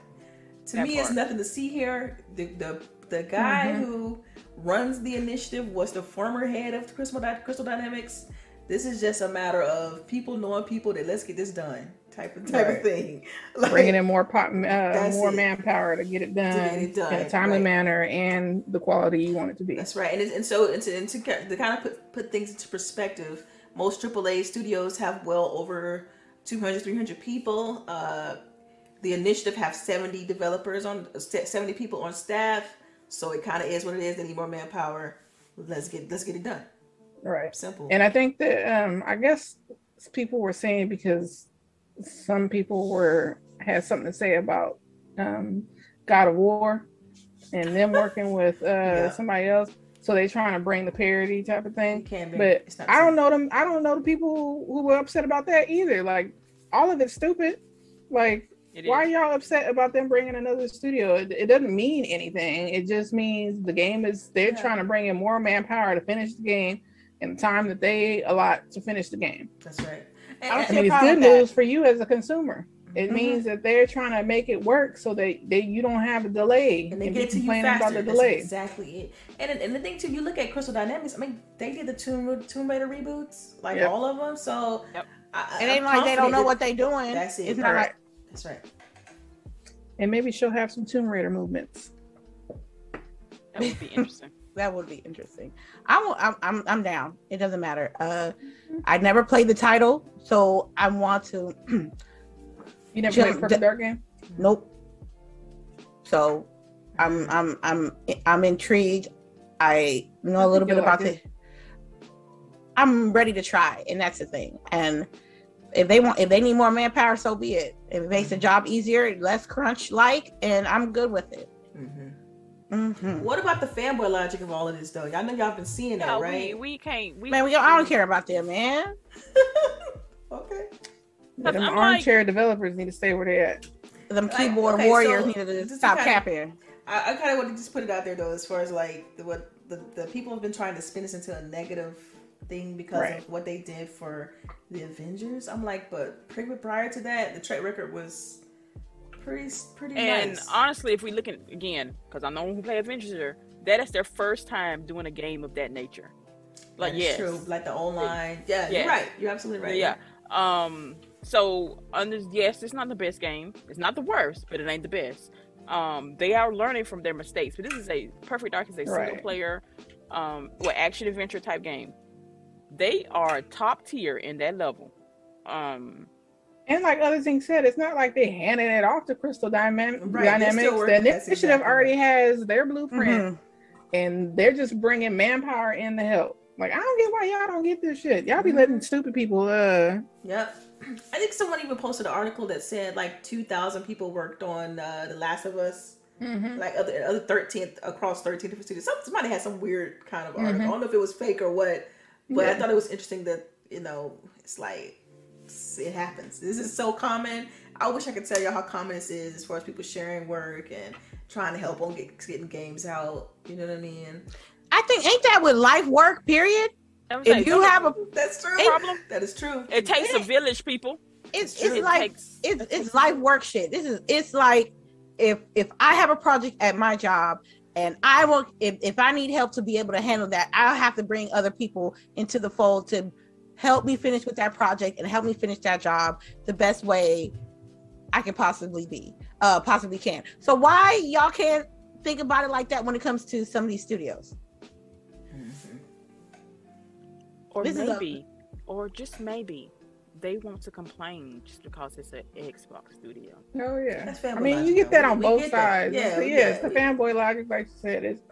To that me, part. it's nothing to see here. The the, the guy mm-hmm. who runs the initiative was the former head of Crystal, Crystal Dynamics. This is just a matter of people knowing people that let's get this done type of type right. of thing. Like, Bringing in more pop, uh, more it. manpower to get it done, get it done in a timely right. manner and the quality you want it to be. That's right. And, and so and to, and to, to kind of put, put things into perspective, most AAA studios have well over 200, 300 people. Uh, the initiative have 70 developers on 70 people on staff. So it kind of is what it is. They need more manpower. Let's get let's get it done. Right. Simple. And I think that um I guess people were saying because some people were had something to say about um, God of War and them working with uh, yeah. somebody else. So they trying to bring the parody type of thing. But I don't know them. I don't know the people who were upset about that either. Like all of it's stupid. Like it why are y'all upset about them bringing another studio? It, it, doesn't mean anything. It just means the game is they're yeah. trying to bring in more manpower to finish the game in the time that they allot to finish the game. That's right. I, mean, it's good news for you as a consumer. It mm-hmm. means that they're trying to make it work so that they you don't have a delay and they and get to you faster. About the delay. That's exactly it. And and the thing too, you look at Crystal Dynamics. I mean, they did the Tomb Tomb Raider reboots, like yep. all of them. So yep. I, it ain't I'm like they don't know what they're doing. That's it. It's not right. That's right. And maybe she'll have some Tomb Raider movements. That would be interesting. that would be interesting. I'm, I'm I'm I'm down. It doesn't matter. Uh, I never played the title, so I want to. you never played Perfect Dark game? Nope. So, I'm I'm I'm I'm intrigued. I know a little bit about it. I'm ready to try, and that's the thing. And if they want, if they need more manpower, so be it. If it makes the job easier, less crunch like, and I'm good with it. Mm-hmm. Mm-hmm. What about the fanboy logic of all of this, though? Y'all know y'all been seeing that, no, right? We, we can't. We, man, we, I don't care about them, man. okay. Yeah, them I'm armchair like, developers need to stay where they're at. Them keyboard okay, warriors so need to stop kinda, capping. I, I kind of want to just put it out there, though, as far as like the, what the, the people have been trying to spin this into a negative thing because right. of what they did for the Avengers. I'm like, but prior to that, the track record was pretty pretty and nice. honestly if we look at again because i know who play avengers that is their first time doing a game of that nature. Like yeah true. Like the online. Yeah, yeah, you're right. You're absolutely right. Yeah. Um so under yes it's not the best game. It's not the worst but it ain't the best. Um they are learning from their mistakes but this is a perfect dark is a right. single player um what action adventure type game they are top tier in that level um and like other things said, it's not like they handed it off to Crystal Dynam- right. Dynamics. The initiative exactly have already has their blueprint, mm-hmm. and they're just bringing manpower in to help. Like I don't get why y'all don't get this shit. Y'all be mm-hmm. letting stupid people. uh Yep. I think someone even posted an article that said like two thousand people worked on uh, The Last of Us. Mm-hmm. Like other other thirteenth across thirteen different studios. somebody had some weird kind of article. Mm-hmm. I don't know if it was fake or what, but yeah. I thought it was interesting that you know it's like it happens. This is so common. I wish I could tell y'all how common this is as far as people sharing work and trying to help on get, getting games out. You know what I mean? I think ain't that with life work? Period. If you have a that's true problem, that is true. It takes a village, people. It's it's, it's it like takes, it's it's life work shit. This is it's like if if I have a project at my job and I will if, if I need help to be able to handle that, I'll have to bring other people into the fold to help me finish with that project and help me finish that job the best way I can possibly be, uh, possibly can. So why y'all can't think about it like that when it comes to some of these studios? Mm-hmm. Or this maybe, a- or just maybe, they want to complain just because it's an Xbox studio. Oh yeah, I mean you get that on we both sides. Yeah, yeah, yeah, it's the fanboy logic, like you said. It's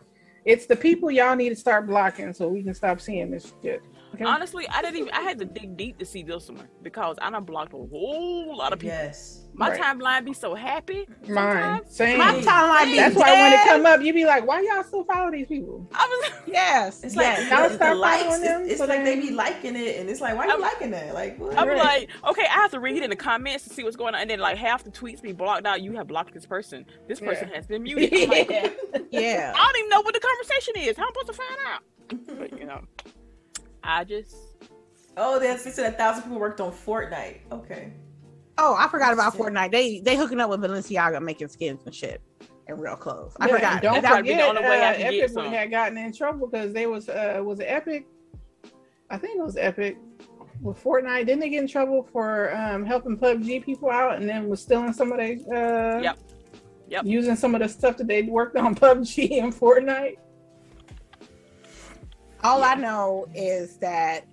it's the people y'all need to start blocking so we can stop seeing this shit. Okay. Honestly, I didn't even. I had to dig deep to see this one because I done blocked a whole lot of people. Yes. My right. timeline be so happy. Mine, same. My timeline be. That's why when it come up, you be like, "Why y'all still follow these people?" I was. Yes. It's like yes. y'all start following them. It's, it's so like they be liking it, and it's like, why you I'm, liking that? Like, what? I'm like, okay, I have to read in the comments to see what's going on, and then like half the tweets be blocked out. You have blocked this person. This person yeah. has been muted. Like, yeah. I don't even know what the conversation is. How am I supposed to find out? But you know, I just Oh, they said a thousand people worked on Fortnite. Okay. Oh, I forgot about Fortnite. They they hooking up with Balenciaga making skins and shit and real clothes. I yeah, forgot. Don't That's forget, the only way uh, Epic had gotten in trouble because they was uh was it Epic? I think it was Epic with Fortnite. Didn't they get in trouble for um helping PUBG people out and then was stealing some of their uh yep. Yep. using some of the stuff that they worked on PUBG and Fortnite? All yeah. I know is that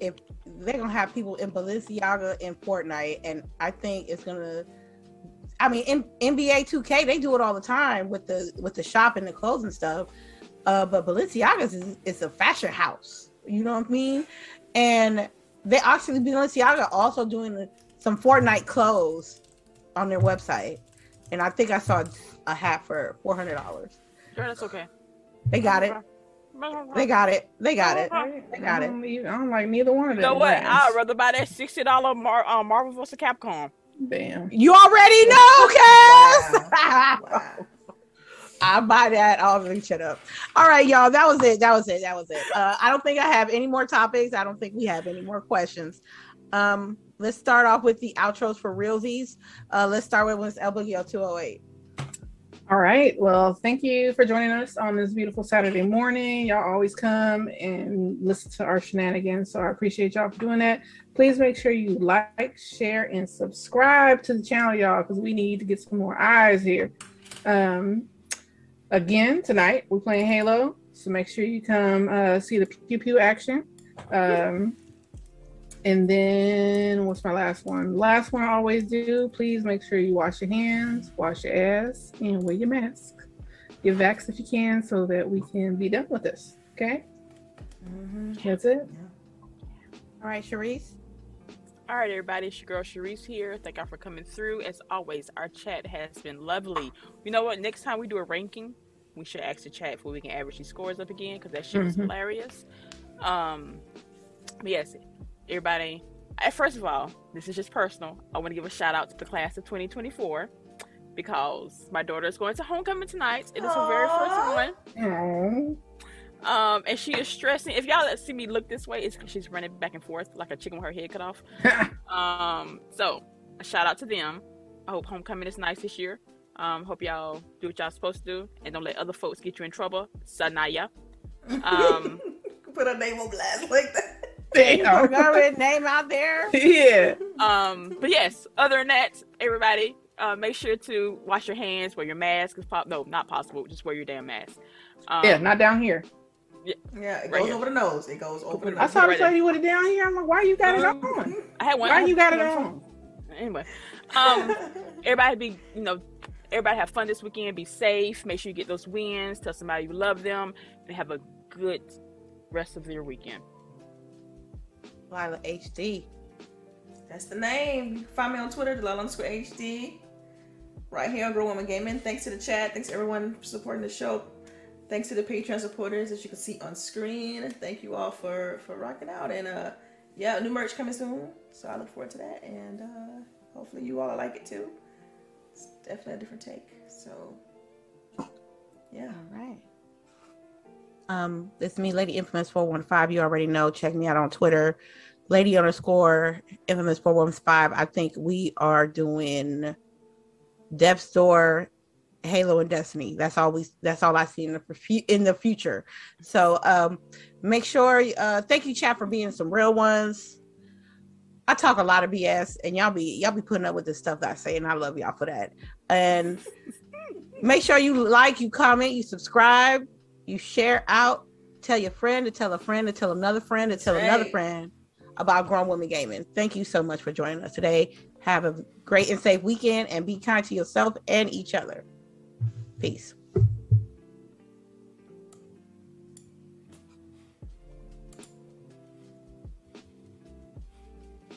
if they're gonna have people in Balenciaga and Fortnite, and I think it's gonna. I mean, in NBA 2K they do it all the time with the with the shop and the clothes and stuff. Uh, but Balenciaga's is, is a fashion house. You know what I mean? And they actually Balenciaga also doing some Fortnite clothes on their website, and I think I saw a hat for four hundred dollars. Sure, that's okay. They got it. They got it. They got it. They got it. I don't like neither one of them. You know what? Brands. I'd rather buy that sixty dollar Mar- uh, Marvel vs. Capcom. Damn. You already know, Cass. Wow. wow. I buy that. I'll reach shut up. All right, y'all. That was it. That was it. That was it. Uh, I don't think I have any more topics. I don't think we have any more questions. Um, let's start off with the outros for realsies. Uh, let's start with Miss El Boogie 208. All right. Well, thank you for joining us on this beautiful Saturday morning. Y'all always come and listen to our shenanigans. So I appreciate y'all for doing that. Please make sure you like, share, and subscribe to the channel, y'all, because we need to get some more eyes here. Um, again, tonight we're playing Halo. So make sure you come uh, see the pew pew action. Um, and then what's my last one? Last one I always do. Please make sure you wash your hands, wash your ass, and wear your mask. Get vax if you can so that we can be done with this. Okay? Mm-hmm. That's it. All right, Sharice. All right, everybody, it's your girl Sharice here. Thank y'all for coming through. As always, our chat has been lovely. You know what? Next time we do a ranking, we should ask the chat before we can average these scores up again because that shit mm-hmm. was hilarious. Um, yes, everybody. First of all, this is just personal. I want to give a shout out to the class of 2024 because my daughter is going to homecoming tonight. It is her very first one. Aww. Um, and she is stressing. If y'all see me look this way, it's because she's running back and forth like a chicken with her head cut off. um, so a shout out to them. I hope homecoming is nice this year. Um, hope y'all do what y'all supposed to do and don't let other folks get you in trouble. Sanaya. Um, Put a name on blast like that. Damn. Got name out there. Yeah. Um, but yes, other than that, everybody, uh, make sure to wash your hands, wear your mask. It's pop- no, not possible. Just wear your damn mask. Um, yeah, not down here. Yeah, yeah it right goes here. over the nose. It goes over the nose. I saw right you with it down here. I'm like, why you got it on? I had one. Why you got it on? Anyway, um, everybody be, you know, everybody have fun this weekend. Be safe. Make sure you get those wins. Tell somebody you love them, and have a good rest of your weekend. Lila HD. That's the name. Find me on Twitter, Delilah underscore HD. Right here on Grown Woman Gaming. Thanks to the chat. Thanks everyone for supporting the show. Thanks to the Patreon supporters that you can see on screen. Thank you all for for rocking out. And uh yeah, new merch coming soon. So I look forward to that. And uh hopefully you all like it too. It's definitely a different take. So yeah. All right. Um, it's me, Lady Infamous 415. You already know. Check me out on Twitter, Lady underscore Infamous 415. I think we are doing Death's Store, Halo, and Destiny. That's all we. That's all I see in the in the future. So um, make sure. Uh, thank you, chat, for being some real ones. I talk a lot of BS, and y'all be y'all be putting up with the stuff that I say, and I love y'all for that. And make sure you like, you comment, you subscribe you share out, tell your friend to tell a friend to tell another friend to tell another friend about grown women gaming. Thank you so much for joining us today. Have a great and safe weekend and be kind to yourself and each other. Peace.